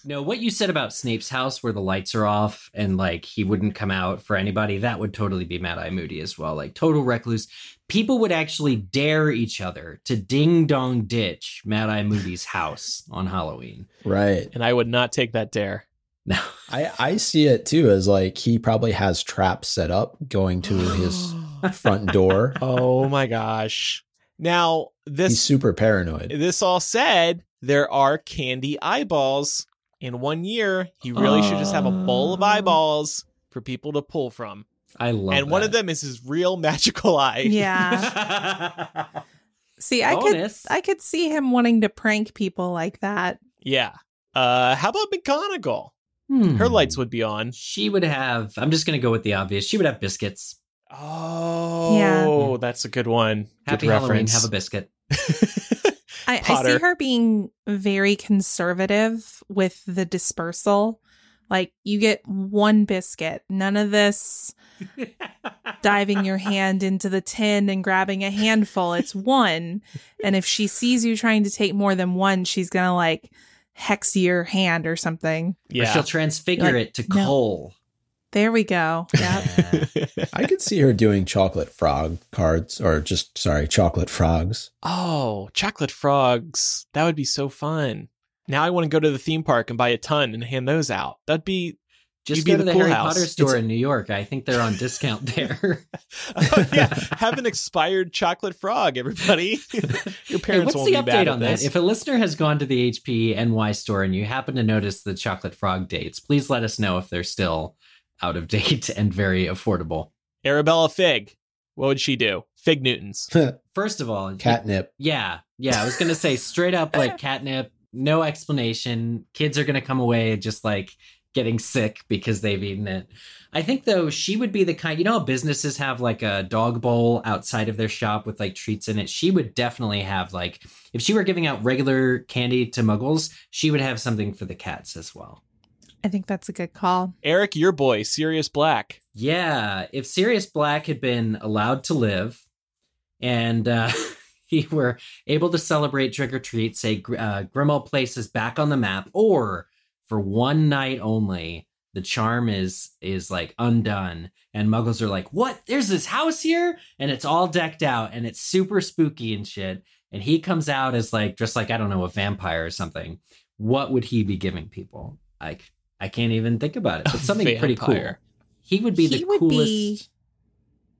No, what you said about Snape's house where the lights are off and like he wouldn't come out for anybody, that would totally be Mad Eye Moody as well. Like total recluse. People would actually dare each other to ding dong ditch Mad Eye Moody's house on Halloween. Right. and I would not take that dare. No. I, I see it too as like he probably has traps set up going to his front door. oh my gosh. Now, He's this super paranoid. this all said, there are candy eyeballs. In one year, he really should just have a bowl of Oh. eyeballs for people to pull from. I love and one of them is his real magical eye. Yeah. See, I could I could see him wanting to prank people like that. Yeah. Uh, how about McGonagall? Hmm. Her lights would be on. She would have. I'm just gonna go with the obvious. She would have biscuits. Oh, Yeah. that's a good one. Happy good Halloween. Have a biscuit. I, I see her being very conservative with the dispersal. Like you get one biscuit. None of this diving your hand into the tin and grabbing a handful. It's one. And if she sees you trying to take more than one, she's going to like hex your hand or something. Or Yeah. she'll transfigure Like, it to no. Coal. There we go. Yeah. I could see her doing chocolate frog cards, or just sorry, chocolate frogs. oh, chocolate frogs. That would be so fun. Now I want to go to the theme park and buy a ton and hand those out. That'd be Just You'd be go to the the cool Harry house. Potter store It's- in New York. I think they're on discount there. oh, yeah, have an expired chocolate frog, everybody. Your Hey, parents what's won't the be bad update at on this. that? If a listener has gone to the HP NY store and you happen to notice the chocolate frog dates, please let us know if they're still out of date and very affordable. Arabella Figg, what would she do? Fig Newtons. First of all, Catnip. Yeah, yeah. I was gonna say straight up like catnip, no explanation. Kids are gonna come away just like getting sick because they've eaten it. I think though she would be the kind. You know, how businesses have like a dog bowl outside of their shop with like treats in it. She would definitely have like if she were giving out regular candy to Muggles, she would have something for the cats as well. I think that's a good call. Eric, your boy, Sirius Black. Yeah, if Sirius Black had been allowed to live and uh, he were able to celebrate trick or treat, say Gr- uh, Grimmauld Place is back on the map, or for one night only, the charm is is like undone, and Muggles are like, "What? There's this house here, and it's all decked out, and it's super spooky and shit." And he comes out as like just like I don't know a vampire or something. What would he be giving people? Like I can't even think about it. But something pretty cool. He would be He the would coolest. be-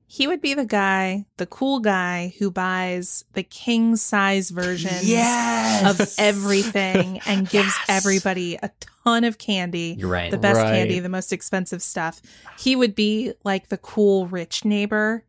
He would be the guy, the cool guy who buys the king size version yes! of everything and gives Yes! everybody a ton of candy. You're right. The best Right. candy, the most expensive stuff. He would be like the cool rich neighbor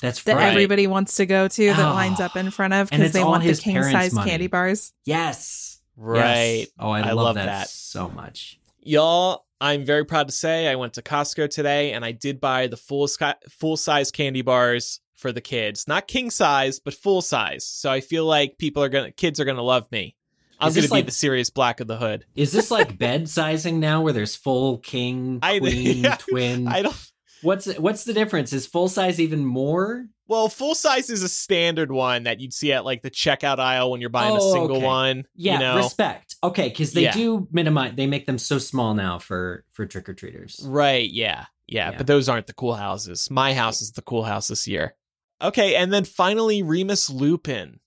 That's that right. everybody wants to go to that Oh. lines up in front of because they want the his king size money. candy bars. Yes. Right. Yes. Oh, I, I love, love that, that. so much. Y'all, I'm very proud to say I went to Costco today and I did buy the full sky, full size candy bars for the kids. Not king size, but full size. So I feel like people are going to kids are going to love me. I'm going to be the Sirius Black of the hood. Is this like bed sizing now, where there's full king, I- queen, yeah, twin? I don't What's what's the difference? Is full size even more? Well, full size is a standard one that you'd see at like the checkout aisle when you're buying a Oh, single okay. one. Yeah, you know? respect. Okay, because they Yeah. do minimize. They make them so small now for for trick or treaters. Right, yeah, yeah. Yeah. But those aren't the cool houses. My house is the cool house this year. Okay, and then finally Remus Lupin.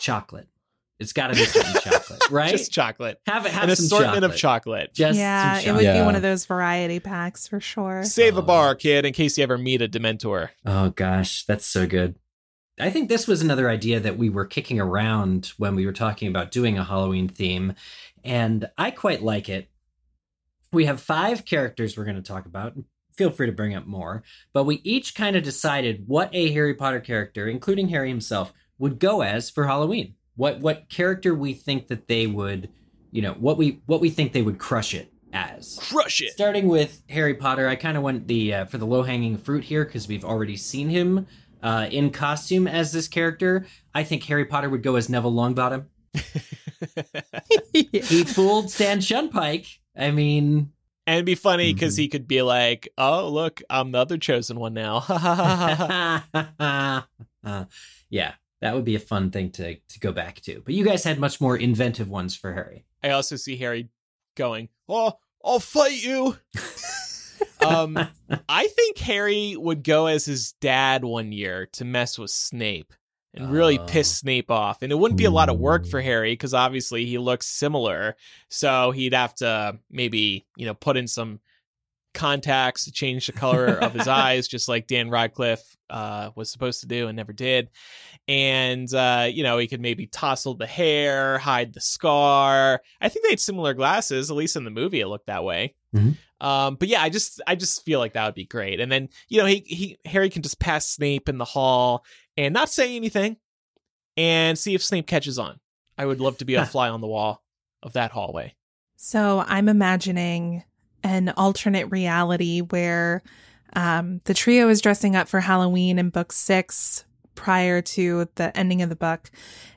Chocolate. It's got to be something chocolate, right? Just chocolate. have it. Have An some assortment of chocolate. chocolate. Just yeah, some it would be one of those variety packs for sure. Save a Oh. bar, kid, in case you ever meet a Dementor. Oh gosh, that's so good. I think this was another idea that we were kicking around when we were talking about doing a Halloween theme, and I quite like it. We have five characters we're going to talk about. Feel free to bring up more, but we each kind of decided what a Harry Potter character, including Harry himself, would go as for Halloween. What what character we think that they would, you know, what we what we think they would crush it as. Crush it. Starting with Harry Potter, I kind of went the uh, for the low hanging fruit here because we've already seen him uh, in costume as this character. I think Harry Potter would go as Neville Longbottom. He fooled Stan Shunpike. I mean, and it'd be funny because Mm-hmm. he could be like, "Oh, look, I'm the other chosen one now." uh, yeah, that would be a fun thing to to go back to. But you guys had much more inventive ones for Harry. I also see Harry going, "Oh, I'll fight you." um, I think Harry would go as his dad one year to mess with Snape and really Oh. piss Snape off. And it wouldn't be a lot of work for Harry because obviously he looks similar. So he'd have to maybe, you know, put in some contacts to change the color of his eyes, just like Dan Radcliffe uh, was supposed to do and never did. And, uh, you know, he could maybe tousle the hair, hide the scar. I think they had similar glasses, at least in the movie, it looked that way. Mhm. Um, but yeah, I just, I just feel like that would be great. And then, you know, he, he, Harry can just pass Snape in the hall and not say anything and see if Snape catches on. I would love to be a fly on the wall of that hallway. So I'm imagining an alternate reality where um, the trio is dressing up for Halloween in book six, prior to the ending of the book.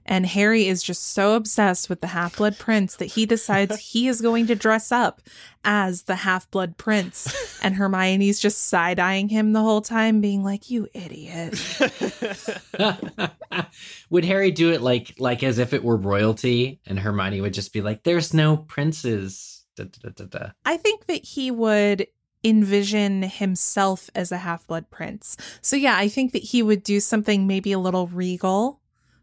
And Harry is just so obsessed with the half blood prince that he decides he is going to dress up as the half blood prince. And Hermione's just side eyeing him the whole time, being like, You idiot. would Harry do it like like as if it were royalty, and Hermione would just be like, "There's no princes." Da, da, da, da, da. I think that he would envision himself as a half blood prince. So, yeah, I think that he would do something maybe a little regal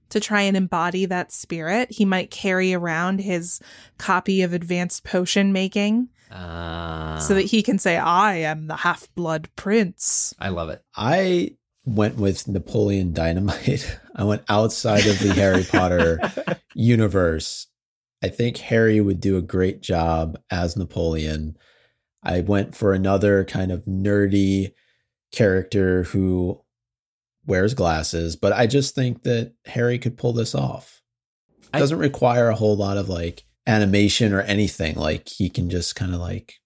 to try and embody that spirit. He might carry around his copy of Advanced Potion Making Uh, so that he can say, I am the half blood prince. I love it. I went with Napoleon Dynamite. I went outside of the Harry Potter universe. I think Harry would do a great job as Napoleon. I went for another kind of nerdy character who wears glasses, but I just think that Harry could pull this off. It doesn't require a whole lot of like animation or anything. Like he can just kind of like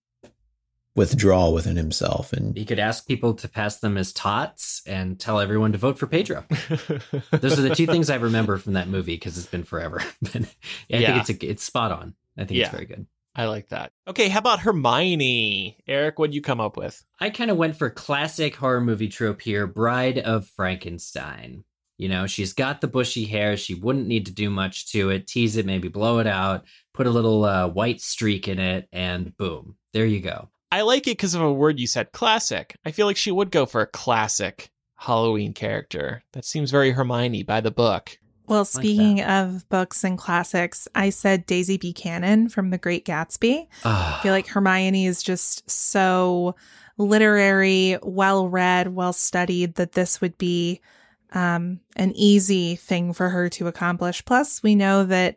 withdraw within himself and He could ask people to pass them as tots and tell everyone to vote for Pedro. Those are the two things I remember from that movie because it's been forever. but I Yeah. think it's a, it's spot on. I think Yeah. it's very good. I like that. Okay, how about Hermione? Eric, what'd you come up with? I kind of went for classic horror movie trope here Bride of Frankenstein. You know, she's got the bushy hair. She wouldn't need to do much to it. Tease it, maybe blow it out, put a little uh, white streak in it, and boom, there you go. I like it because of a word you said, classic. I feel like she would go for a classic Halloween character. That seems very Hermione by the book. Well, speaking of books and classics, I said Daisy Buchanan from The Great Gatsby. I feel like Hermione is just so literary, well read, well studied that this would be um, an easy thing for her to accomplish. Plus, we know that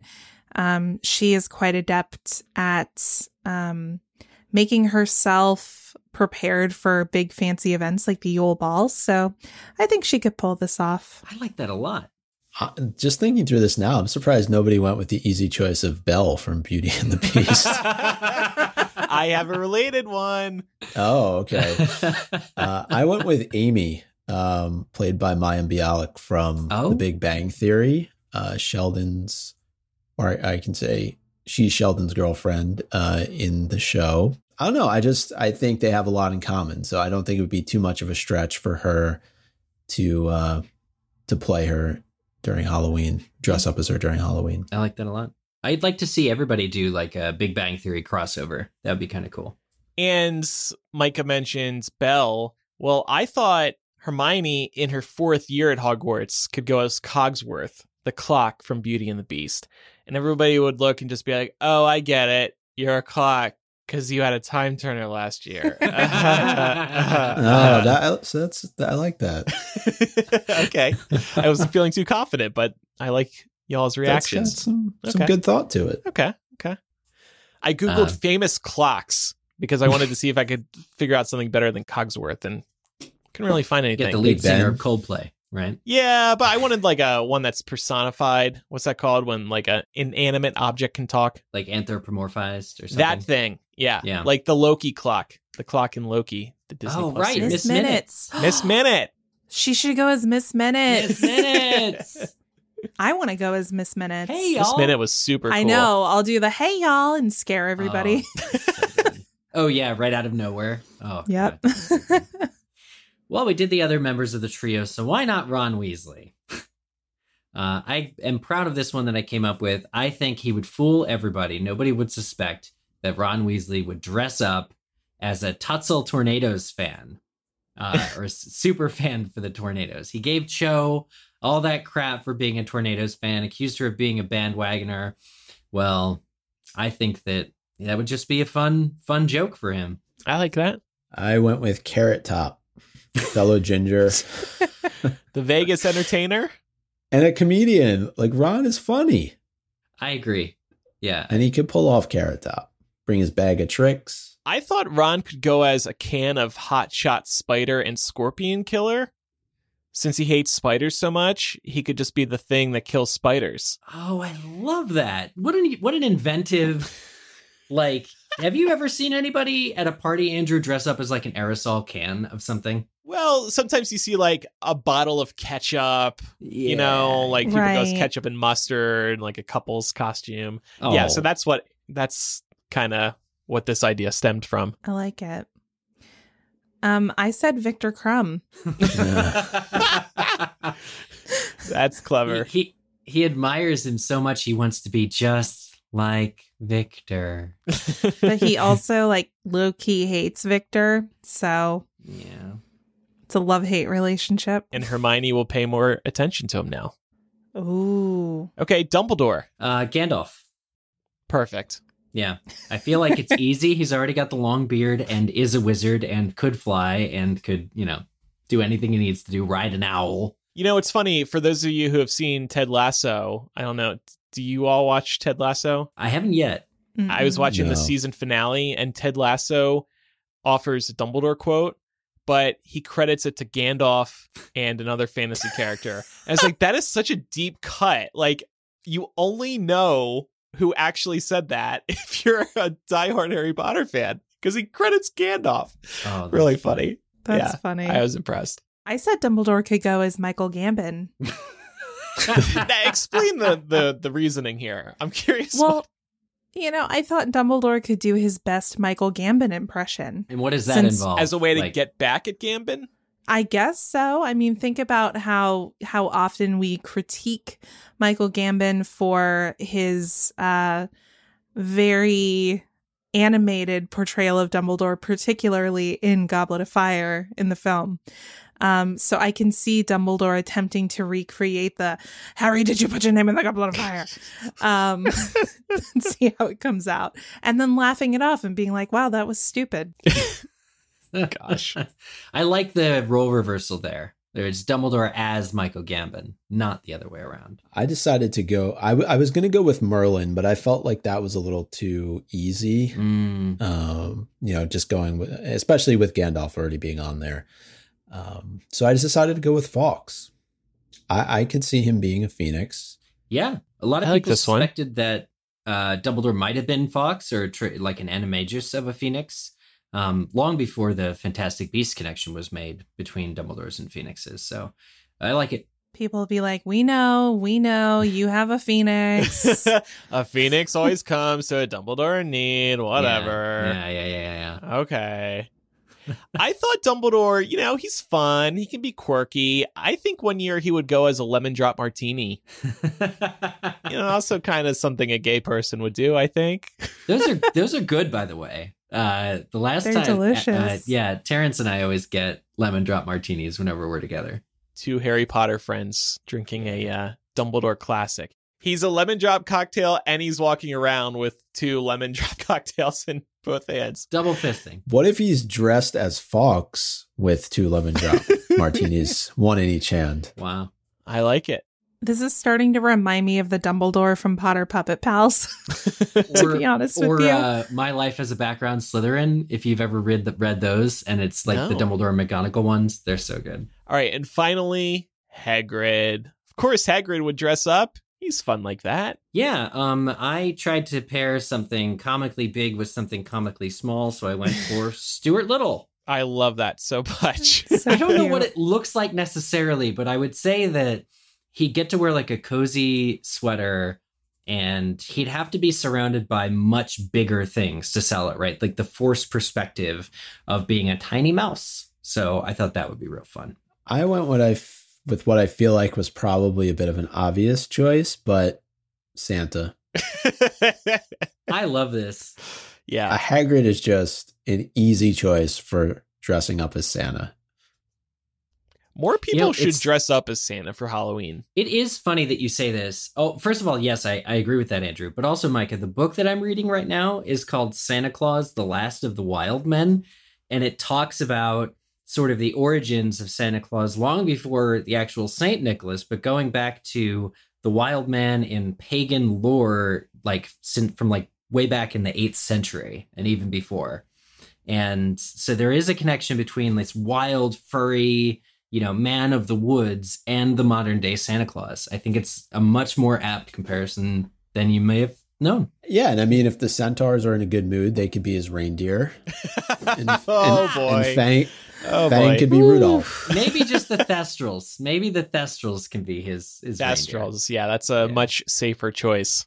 um, she is quite adept at um, making herself prepared for big fancy events like the Yule Ball. So I think she could pull this off. I like that a lot. Uh, just thinking through this now, I'm surprised nobody went with the easy choice of Belle from Beauty and the Beast. I have a related one. oh, okay. Uh, I went with Amy, um, played by Mayim Bialik from Oh. The Big Bang Theory. Uh, Sheldon's, or I can say she's Sheldon's girlfriend uh, in the show. I don't know. I just I think they have a lot in common, so I don't think it would be too much of a stretch for her to uh, to play her during Halloween, dress up as her during Halloween. I like that a lot. I'd like to see everybody do like a Big Bang Theory crossover. That would be kind of cool. And Micah mentions Belle. Well, I thought Hermione in her fourth year at Hogwarts could go as Cogsworth, the clock from Beauty and the Beast. And everybody would look and just be like, oh, I get it. You're a clock because you had a time turner last year. Oh, that, so that's I like that. okay. I wasn't feeling too confident, but I like y'all's That's got reactions. some some Okay. good thought to it. Okay. Okay. I Googled Uh, famous clocks because I wanted to see if I could figure out something better than Cogsworth and couldn't really find anything. Get the lead Big singer of Coldplay, right? yeah, but I wanted like a one that's personified. What's that called when like a inanimate object can talk? Like anthropomorphized or something. That thing. Yeah. Yeah. Like the Loki clock. The clock in Loki. The Disney Oh, Plus right, series. Miss Miss Minutes. Miss Minute. She should go as Miss Minute. Miss Minutes. I want to go as Miss Minutes. hey, Miss y'all. Minute was super cool. I know. I'll do the hey y'all and scare everybody. Oh, so good. Oh, yeah, right out of nowhere. Oh, Yep. God, that's so good. well, we did the other members of the trio, so why not Ron Weasley? Uh, I am proud of this one that I came up with. I think he would fool everybody. Nobody would suspect that Ron Weasley would dress up as a Tutshill Tornados fan uh, or a s- super fan for the Tornadoes. He gave Cho all that crap for being a Tornadoes fan, accused her of being a bandwagoner. Well, I think that that would just be a fun, fun joke for him. I like that. I went with Carrot Top, fellow ginger, The Vegas entertainer. and a comedian. Like Ron is funny, I agree. Yeah. and he could pull off Carrot Top. Bring his bag of tricks. I thought Ron could go as a can of Hot Shot Spider and Scorpion Killer. Since he hates spiders so much, he could just be the thing that kills spiders. Oh, I love that. What an what an inventive like have you ever seen anybody at a party, Andrew, dress up as like an aerosol can of something? Well, sometimes you see like a bottle of ketchup, you know, like people goes ketchup and mustard, like a couple's costume. Oh. Yeah, so oh. that's what that's kind of what this idea stemmed from. I like it. Um, I said Viktor Krum. That's clever. he, he he admires him so much he wants to be just like Viktor. But he also like low key hates Viktor. So Yeah. it's a love hate relationship. and Hermione will pay more attention to him now. Ooh. Okay, Dumbledore. Uh Gandalf. Perfect. Yeah. I feel like it's easy. He's already got the long beard and is a wizard and could fly and could, you know, do anything he needs to do, ride an owl. You know, it's funny for those of you who have seen Ted Lasso. I don't know. Do you all watch Ted Lasso? I haven't yet. I was watching the season finale, and Ted Lasso offers a Dumbledore quote, but he credits it to Gandalf and another fantasy character. And it's like that is such a deep cut. Like you only know who actually said that if you're a diehard Harry Potter fan, because he credits Gandalf. Oh, that's Really funny. That's yeah, funny. I was impressed. I said Dumbledore could go as Michael Gambon. Now, explain the, the the reasoning here. I'm curious. Well, you know, I thought Dumbledore could do his best Michael Gambon impression. And what does that Since- involve? as a way to Like, get back at Gambon. I guess so. I mean, think about how how often we critique Michael Gambon for his uh very animated portrayal of Dumbledore, particularly in Goblet of Fire in the film. Um, so I can see Dumbledore attempting to recreate the Harry, did you put your name in the Goblet of Fire? Um, and see how it comes out. And then laughing it off and being like, wow, that was stupid. Gosh. I like the role reversal there. There's Dumbledore as Michael Gambon, not the other way around. I decided to go. I, w- I was going to go with Merlin, but I felt like that was a little too easy. Mm. Um, you know, just going with, especially with Gandalf already being on there. Um, so I just decided to go with Fawkes. I, I could see him being a phoenix. Yeah, a lot of I like people one. suspected that uh, Dumbledore might have been Fawkes or tr- like an animagus of a phoenix, um, long before the Fantastic Beast connection was made between Dumbledores and phoenixes. So I like it. People will be like, we know, we know, you have a phoenix. a phoenix always comes to a Dumbledore in need, whatever. Yeah, yeah, yeah, yeah. Okay. I thought Dumbledore, you know, he's fun. He can be quirky. I think one year he would go as a lemon drop martini. You know, also kind of something a gay person would do, I think. those are those are good, by the way. Uh, the last They're time, delicious. Uh, yeah, Terrence and I always get lemon drop martinis whenever we're together. Two Harry Potter friends drinking a uh, Dumbledore classic. He's a lemon drop cocktail and he's walking around with two lemon drop cocktails in both hands. Double fisting. What if he's dressed as Fawkes with two lemon drop martinis, one in each hand? Wow. I like it. This is starting to remind me of the Dumbledore from Potter Puppet Pals, to be honest or with you. uh, My Life as a Background Slytherin. If you've ever read the, read those, and it's like the Dumbledore and McGonagall ones, they're so good. All right, and finally, Hagrid. Of course, Hagrid would dress up. He's fun like that. Yeah, um, I tried to pair something comically big with something comically small, so I went for Stuart Little. I love that so much. So I don't know what it looks like necessarily, but I would say that he'd get to wear like a cozy sweater and he'd have to be surrounded by much bigger things to sell it, right? Like the forced perspective of being a tiny mouse. So I thought that would be real fun. I went what I f- with what I feel like was probably a bit of an obvious choice, but Santa. I love this. Yeah. A yeah. Hagrid is just an easy choice for dressing up as Santa. More people know, should dress up as Santa for Halloween. It is funny that you say this. Oh, first of all, yes, I, I agree with that, Andrew. But also, Micah, the book that I'm reading right now is called Santa Claus, The Last of the Wild Men. And it talks about sort of the origins of Santa Claus long before the actual Saint Nicholas, but going back to the wild man in pagan lore, like from like way back in the 8th century and even before. And so there is a connection between this wild, furry, you know, man of the woods and the modern day Santa Claus. I think it's a much more apt comparison than you may have known. Yeah, and I mean, if the centaurs are in a good mood, they could be his reindeer. And, oh and- boy. And Fang, Oh Fang boy. could be Rudolph. Maybe just the Thestrals. Maybe the Thestrals can be his his reindeer. Yeah, that's a Yeah. much safer choice.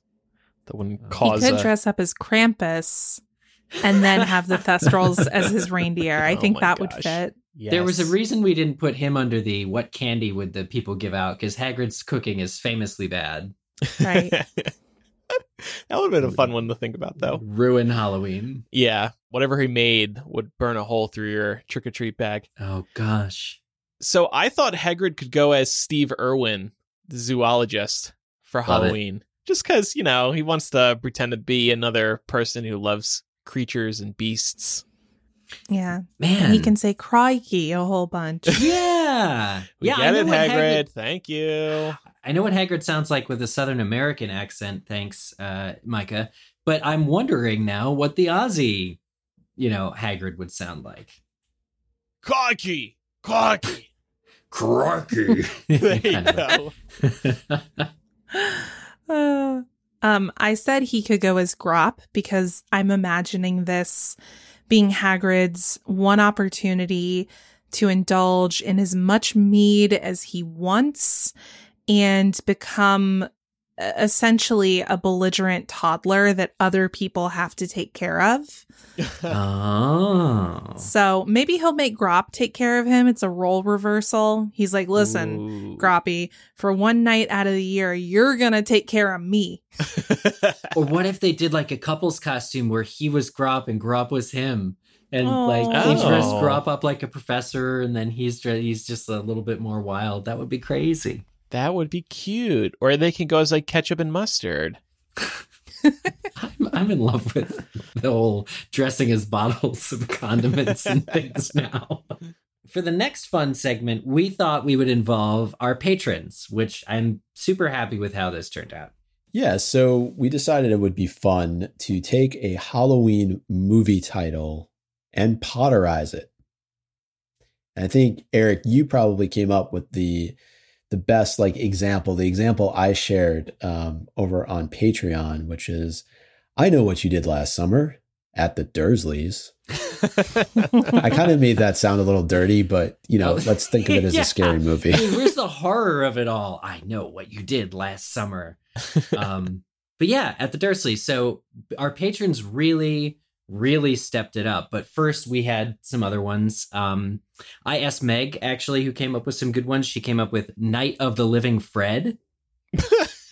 That wouldn't He He could a- dress up as Krampus and then have the Thestrals as his reindeer. I Oh think my that would gosh. Fit. There was a reason we didn't put him under the what candy would the people give out because Hagrid's cooking is famously bad. Right. that would have been a fun one to think about, though. Ruin Halloween. Yeah, whatever he made would burn a hole through your trick or treat bag. Oh gosh. So I thought Hagrid could go as Steve Irwin, the zoologist, for Love it. Halloween. Just because, you know, he wants to pretend to be another person who loves creatures and beasts. Yeah. Man. And he can say crikey a whole bunch. Yeah. We yeah, I get know it, what Hagrid. Thank you. I know what Hagrid sounds like with a Southern American accent, thanks, uh, Micah. But I'm wondering now what the Aussie, you know, Hagrid would sound like. Cocky! Cocky! Crocky. There you go. Uh, um, I said he could go as Grawp because I'm imagining this being Hagrid's one opportunity to indulge in as much mead as he wants and become essentially a belligerent toddler that other people have to take care of. oh. So maybe he'll make Grawp take care of him. It's a role reversal. He's like, listen, Ooh. Groppy, for one night out of the year, you're going to take care of me. Or what if they did like a couple's costume where he was Grawp and Grawp was him? And like they oh. dress Oh. Grawp up like a professor and then he's dre- he's just a little bit more wild. That would be crazy. That would be cute. Or they can go as like ketchup and mustard. I'm, I'm in love with the whole dressing as bottles of condiments and things now. For the next fun segment, we thought we would involve our patrons, which I'm super happy with how this turned out. Yeah, so we decided it would be fun to take a Halloween movie title and potterize it. And I think Eric, you probably came up with the the best like example, the example I shared um, over on Patreon, which is, I know what you did last summer at the Dursleys. I kind of made that sound a little dirty, but you know, Oh, let's think of it as yeah. a scary movie. I mean, where's the horror of it all? I know what you did last summer. Um, but yeah, at the Dursley. So our patrons really, really stepped it up. But first, we had some other ones. Um, I asked Meg actually, who came up with some good ones. She came up with Night of the Living Fred.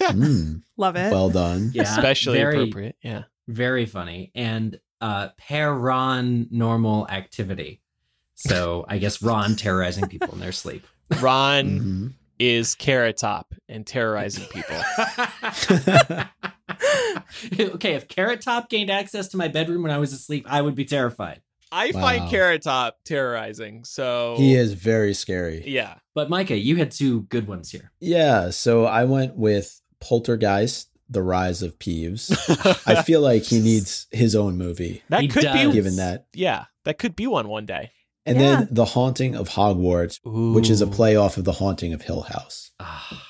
Mm, Love it. well done. Yeah, Especially very, appropriate. Yeah. very funny. And uh, pair Ron normal activity. So I guess Ron terrorizing people in their sleep. Ron Mhm. is Carrot Top and terrorizing people. okay, if Carrot Top gained access to my bedroom when I was asleep, I would be terrified. I Wow. find Carrot Top terrorizing. So He is very scary. Yeah. But Micah, you had two good ones here. Yeah, so I went with Poltergeist: The Rise of Peeves. I feel like he needs his own movie, that He could does. be given that. Yeah, that could be one one day. And Yeah. then The Haunting of Hogwarts, which is a play off of The Haunting of Hill House. Ah,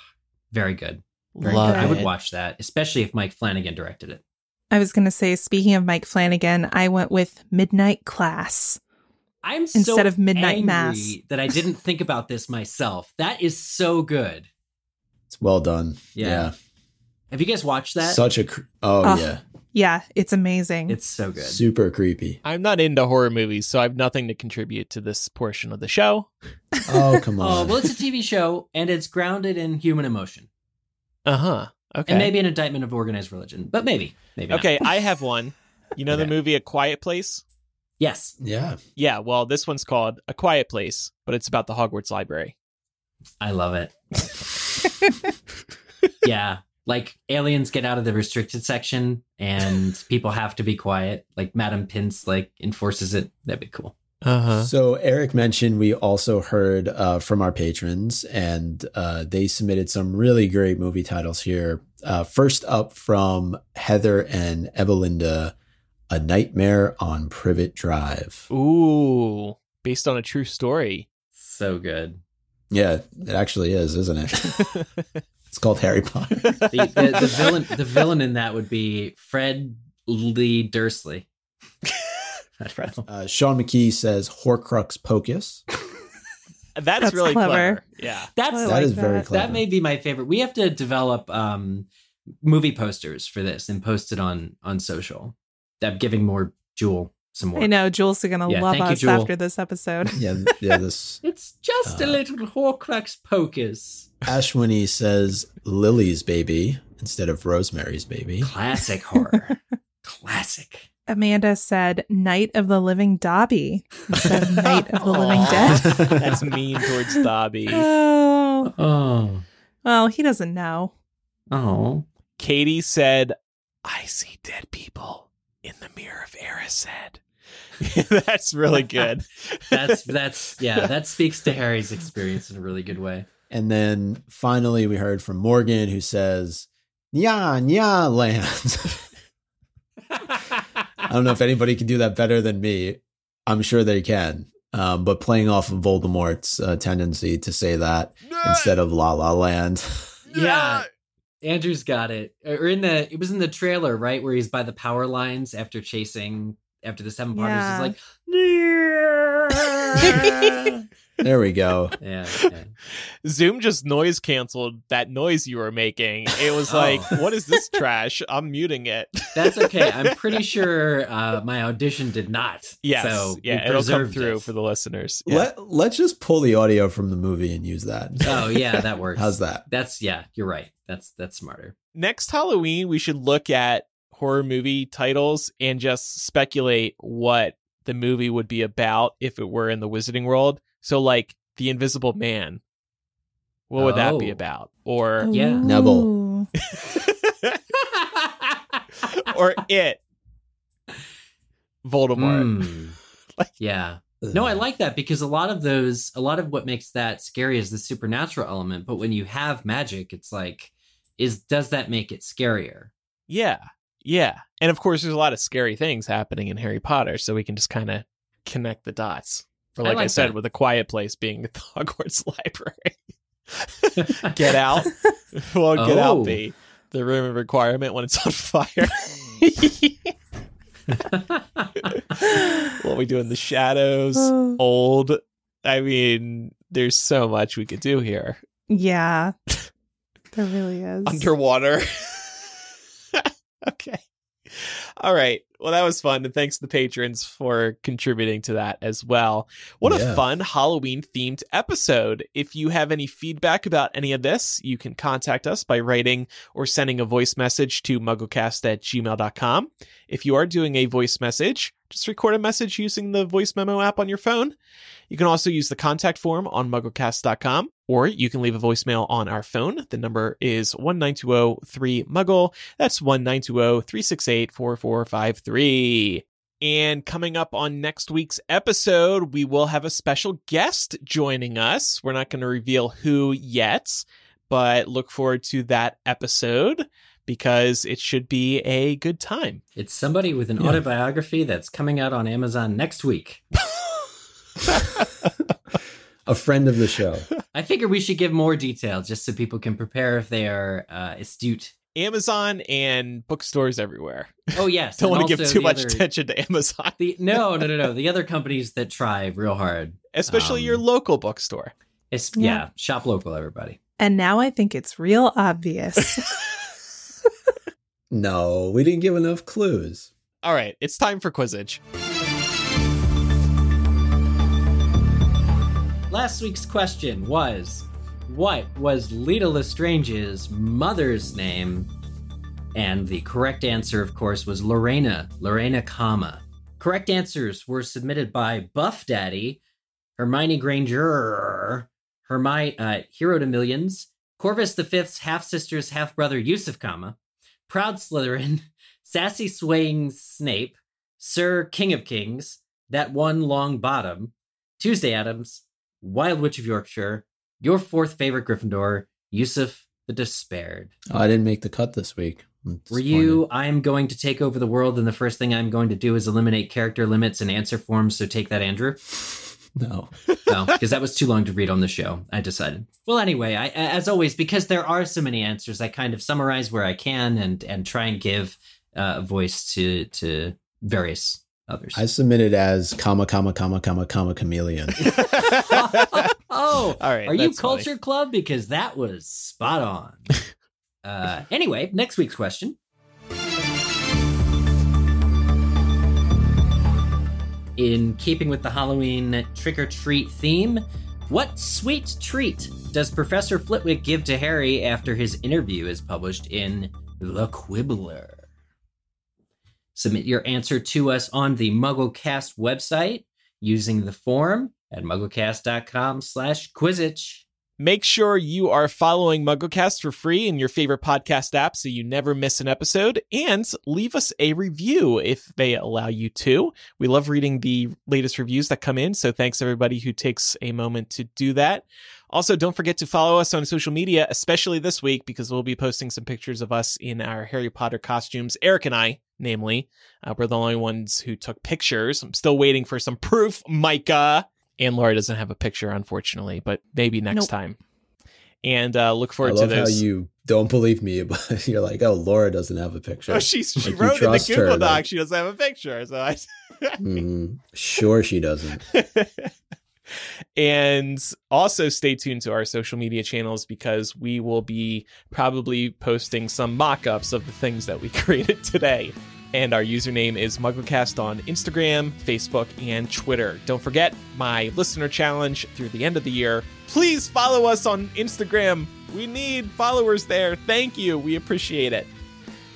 very good. Very Love good. I would watch that, especially if Mike Flanagan directed it. I was going to say, speaking of Mike Flanagan, I went with Midnight Class. I'm so Instead of Midnight angry Mass. that I didn't think about this myself. That is so good. It's well done. Yeah. Have you guys watched that? Such a cr- oh Oh. yeah, Yeah, it's amazing. it's so good. super creepy. I'm not into horror movies, so I have nothing to contribute to this portion of the show. Oh come oh, on. Oh, well, it's a TV show and it's grounded in human emotion Uh huh. Okay. and maybe an indictment of organized religion, but maybe, maybe. not. okay, I have one. You know the movie A Quiet Place? Yes, yeah, Yeah, well, this one's called A Quiet Place, but it's about the Hogwarts Library. I love it. yeah, like aliens get out of the restricted section and people have to be quiet. Like Madam Pince like enforces it. That'd be cool. Uh So Eric mentioned we also heard uh, from our patrons, and uh, they submitted some really great movie titles here. Uh, first up from Heather and Evelinda, "A Nightmare on Privet Drive." Ooh, based on a true story. So good. Yeah, it actually is, isn't it? It's called Harry Potter. The, the, the villain the villain in that would be Fred Lee Dursley. I don't. Uh, Sean McKee says Horcrux Pocus. That's, That's really clever. clever. Yeah. That's I That like is very that. clever. that may be my favorite. We have to develop um, movie posters for this and post it on on social. I'm giving more Jewel some more. I know Jules is gonna Yeah, love thank you, us after this episode. Yeah, yeah. This It's just a Uh, little Horcrux pocus. Ashwini says Lily's baby instead of Rosemary's baby. Classic horror. Classic. Amanda said Night of the Living Dobby instead of Night of the Living Dead. That's mean towards Dobby. Oh, Oh. well, he doesn't know. Oh. Katie said, I see dead people in the mirror of Erised. That's really good. That's that's yeah, that speaks to Harry's experience in a really good way. And then finally, we heard from Morgan who says, Nya, nya land. I don't know if anybody can do that better than me. I'm sure they can. Um, but playing off of Voldemort's uh, tendency to say that instead of La La Land. Yeah. Andrew's got it. Or in the it was in the trailer, right, where he's by the power lines after chasing after the seven partners. Yeah. He's like, There we go. yeah, yeah. Zoom just noise canceled that noise you were making. It was Oh. like, what is this trash? I'm muting it. That's okay. I'm pretty sure uh, my audition did not. Yes. So yeah, it'll come through it. for the listeners. Yeah. Let, let's just pull the audio from the movie and use that. Oh yeah, that works. How's that? That's yeah, you're right. That's that's smarter. Next Halloween, we should look at horror movie titles and just speculate what the movie would be about if it were in the Wizarding World. So, like, The Invisible Man. What would that be Oh. about? Or Yeah. Neville. Or it. Voldemort. Mm. Like- yeah. No, I like that because a lot of those, a lot of what makes that scary is the supernatural element. But when you have magic, it's like, is does that make it scarier? Yeah. Yeah. And of course, there's a lot of scary things happening in Harry Potter, so we can just kind of connect the dots. Or I like I, said, that. with a quiet place being the Hogwarts library. get out. Get Oh. out be the room of requirement when it's on fire. what we do in the shadows. Oh. Old. I mean, there's so much we could do here. yeah, there really is. underwater. okay. All right. Well, that was fun. And thanks to the patrons for contributing to that as well. What a fun Halloween themed episode. If you have any feedback about any of this, you can contact us by writing or sending a voice message to mugglecast at gmail.com. If you are doing a voice message, just record a message using the voice memo app on your phone. You can also use the contact form on mugglecast.com, or you can leave a voicemail on our phone. The number is 19203-MUGGLE. That's 19203684453. And coming up on next week's episode, we will have a special guest joining us. We're not going to reveal who yet, but look forward to that episode because it should be a good time. It's somebody with an Yeah. autobiography that's coming out on Amazon next week. A friend of the show. I figure we should give more detail just so people can prepare if they are uh, astute. Amazon and bookstores everywhere. Oh yes, Don't and want to give too much other- attention to Amazon, The, no, no, no, no. The other companies that try real hard. especially Um, your local bookstore. It's, Yeah. yeah, shop local, everybody. and now I think it's real obvious. No, we didn't give enough clues. All right, it's time for Quizzitch. Last week's question was What was Leta Lestrange's mother's name? And the correct answer, of course, was Laurena, Laurena Kama. Correct answers were submitted by Buff Daddy, Hermione Granger, Hermione, uh, Hero to Millions, Corvus the Fifth's half sister's half brother Yusuf Kama, Proud Slytherin, Sassy Swaying Snape, Sir King of Kings, That One Long Bottom, Tuesday Adams, Wild Witch of Yorkshire, your fourth favorite Gryffindor, Yusuf the Despaired. Oh, I didn't make the cut this week. Were you, I'm going to take over the world, and the first thing I'm going to do is eliminate character limits and answer forms, so take that, Andrew? No. No, because that was too long to read on the show, I decided. Well, anyway, I, as always, because there are so many answers, I kind of summarize where I can and, and try and give uh, a voice to, to various others. I submitted as comma comma comma comma comma chameleon. oh, All right, Are you that's funny. Culture Club? Because that was spot on. uh, anyway, next week's question. In keeping with the Halloween trick or treat theme, what sweet treat does Professor Flitwick give to Harry after his interview is published in The Quibbler? Submit your answer to us on the MuggleCast website using the form at mugglecast.com slash quizzitch. Make sure you are following MuggleCast for free in your favorite podcast app so you never miss an episode, and leave us a review if they allow you to. We love reading the latest reviews that come in, so thanks everybody who takes a moment to do that. Also, don't forget to follow us on social media, especially this week, because we'll be posting some pictures of us in our Harry Potter costumes. Eric and I, namely, uh, we're the only ones who took pictures. I'm still waiting for some proof, Micah. And Laura doesn't have a picture, unfortunately, but maybe next Nope. time. And uh, look I forward to this. I love how those. you don't believe me, but you're like, oh, Laura doesn't have a picture. Oh, she's, she Like, wrote in the trust her, Google like- Doc she doesn't have a picture. So I. Mhm. Sure, she doesn't. and also stay tuned to our social media channels because we will be probably posting some mock-ups of the things that we created today. And our username is MuggleCast on Instagram, Facebook, and Twitter. Don't forget my listener challenge through the end of the year. Please follow us on Instagram. We need followers there. Thank you. We appreciate it.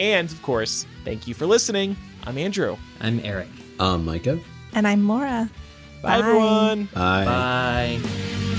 And of course, thank you for listening. I'm Andrew. I'm Eric. I'm Micah. And I'm Laura. Bye, Bye. everyone. Bye. Bye.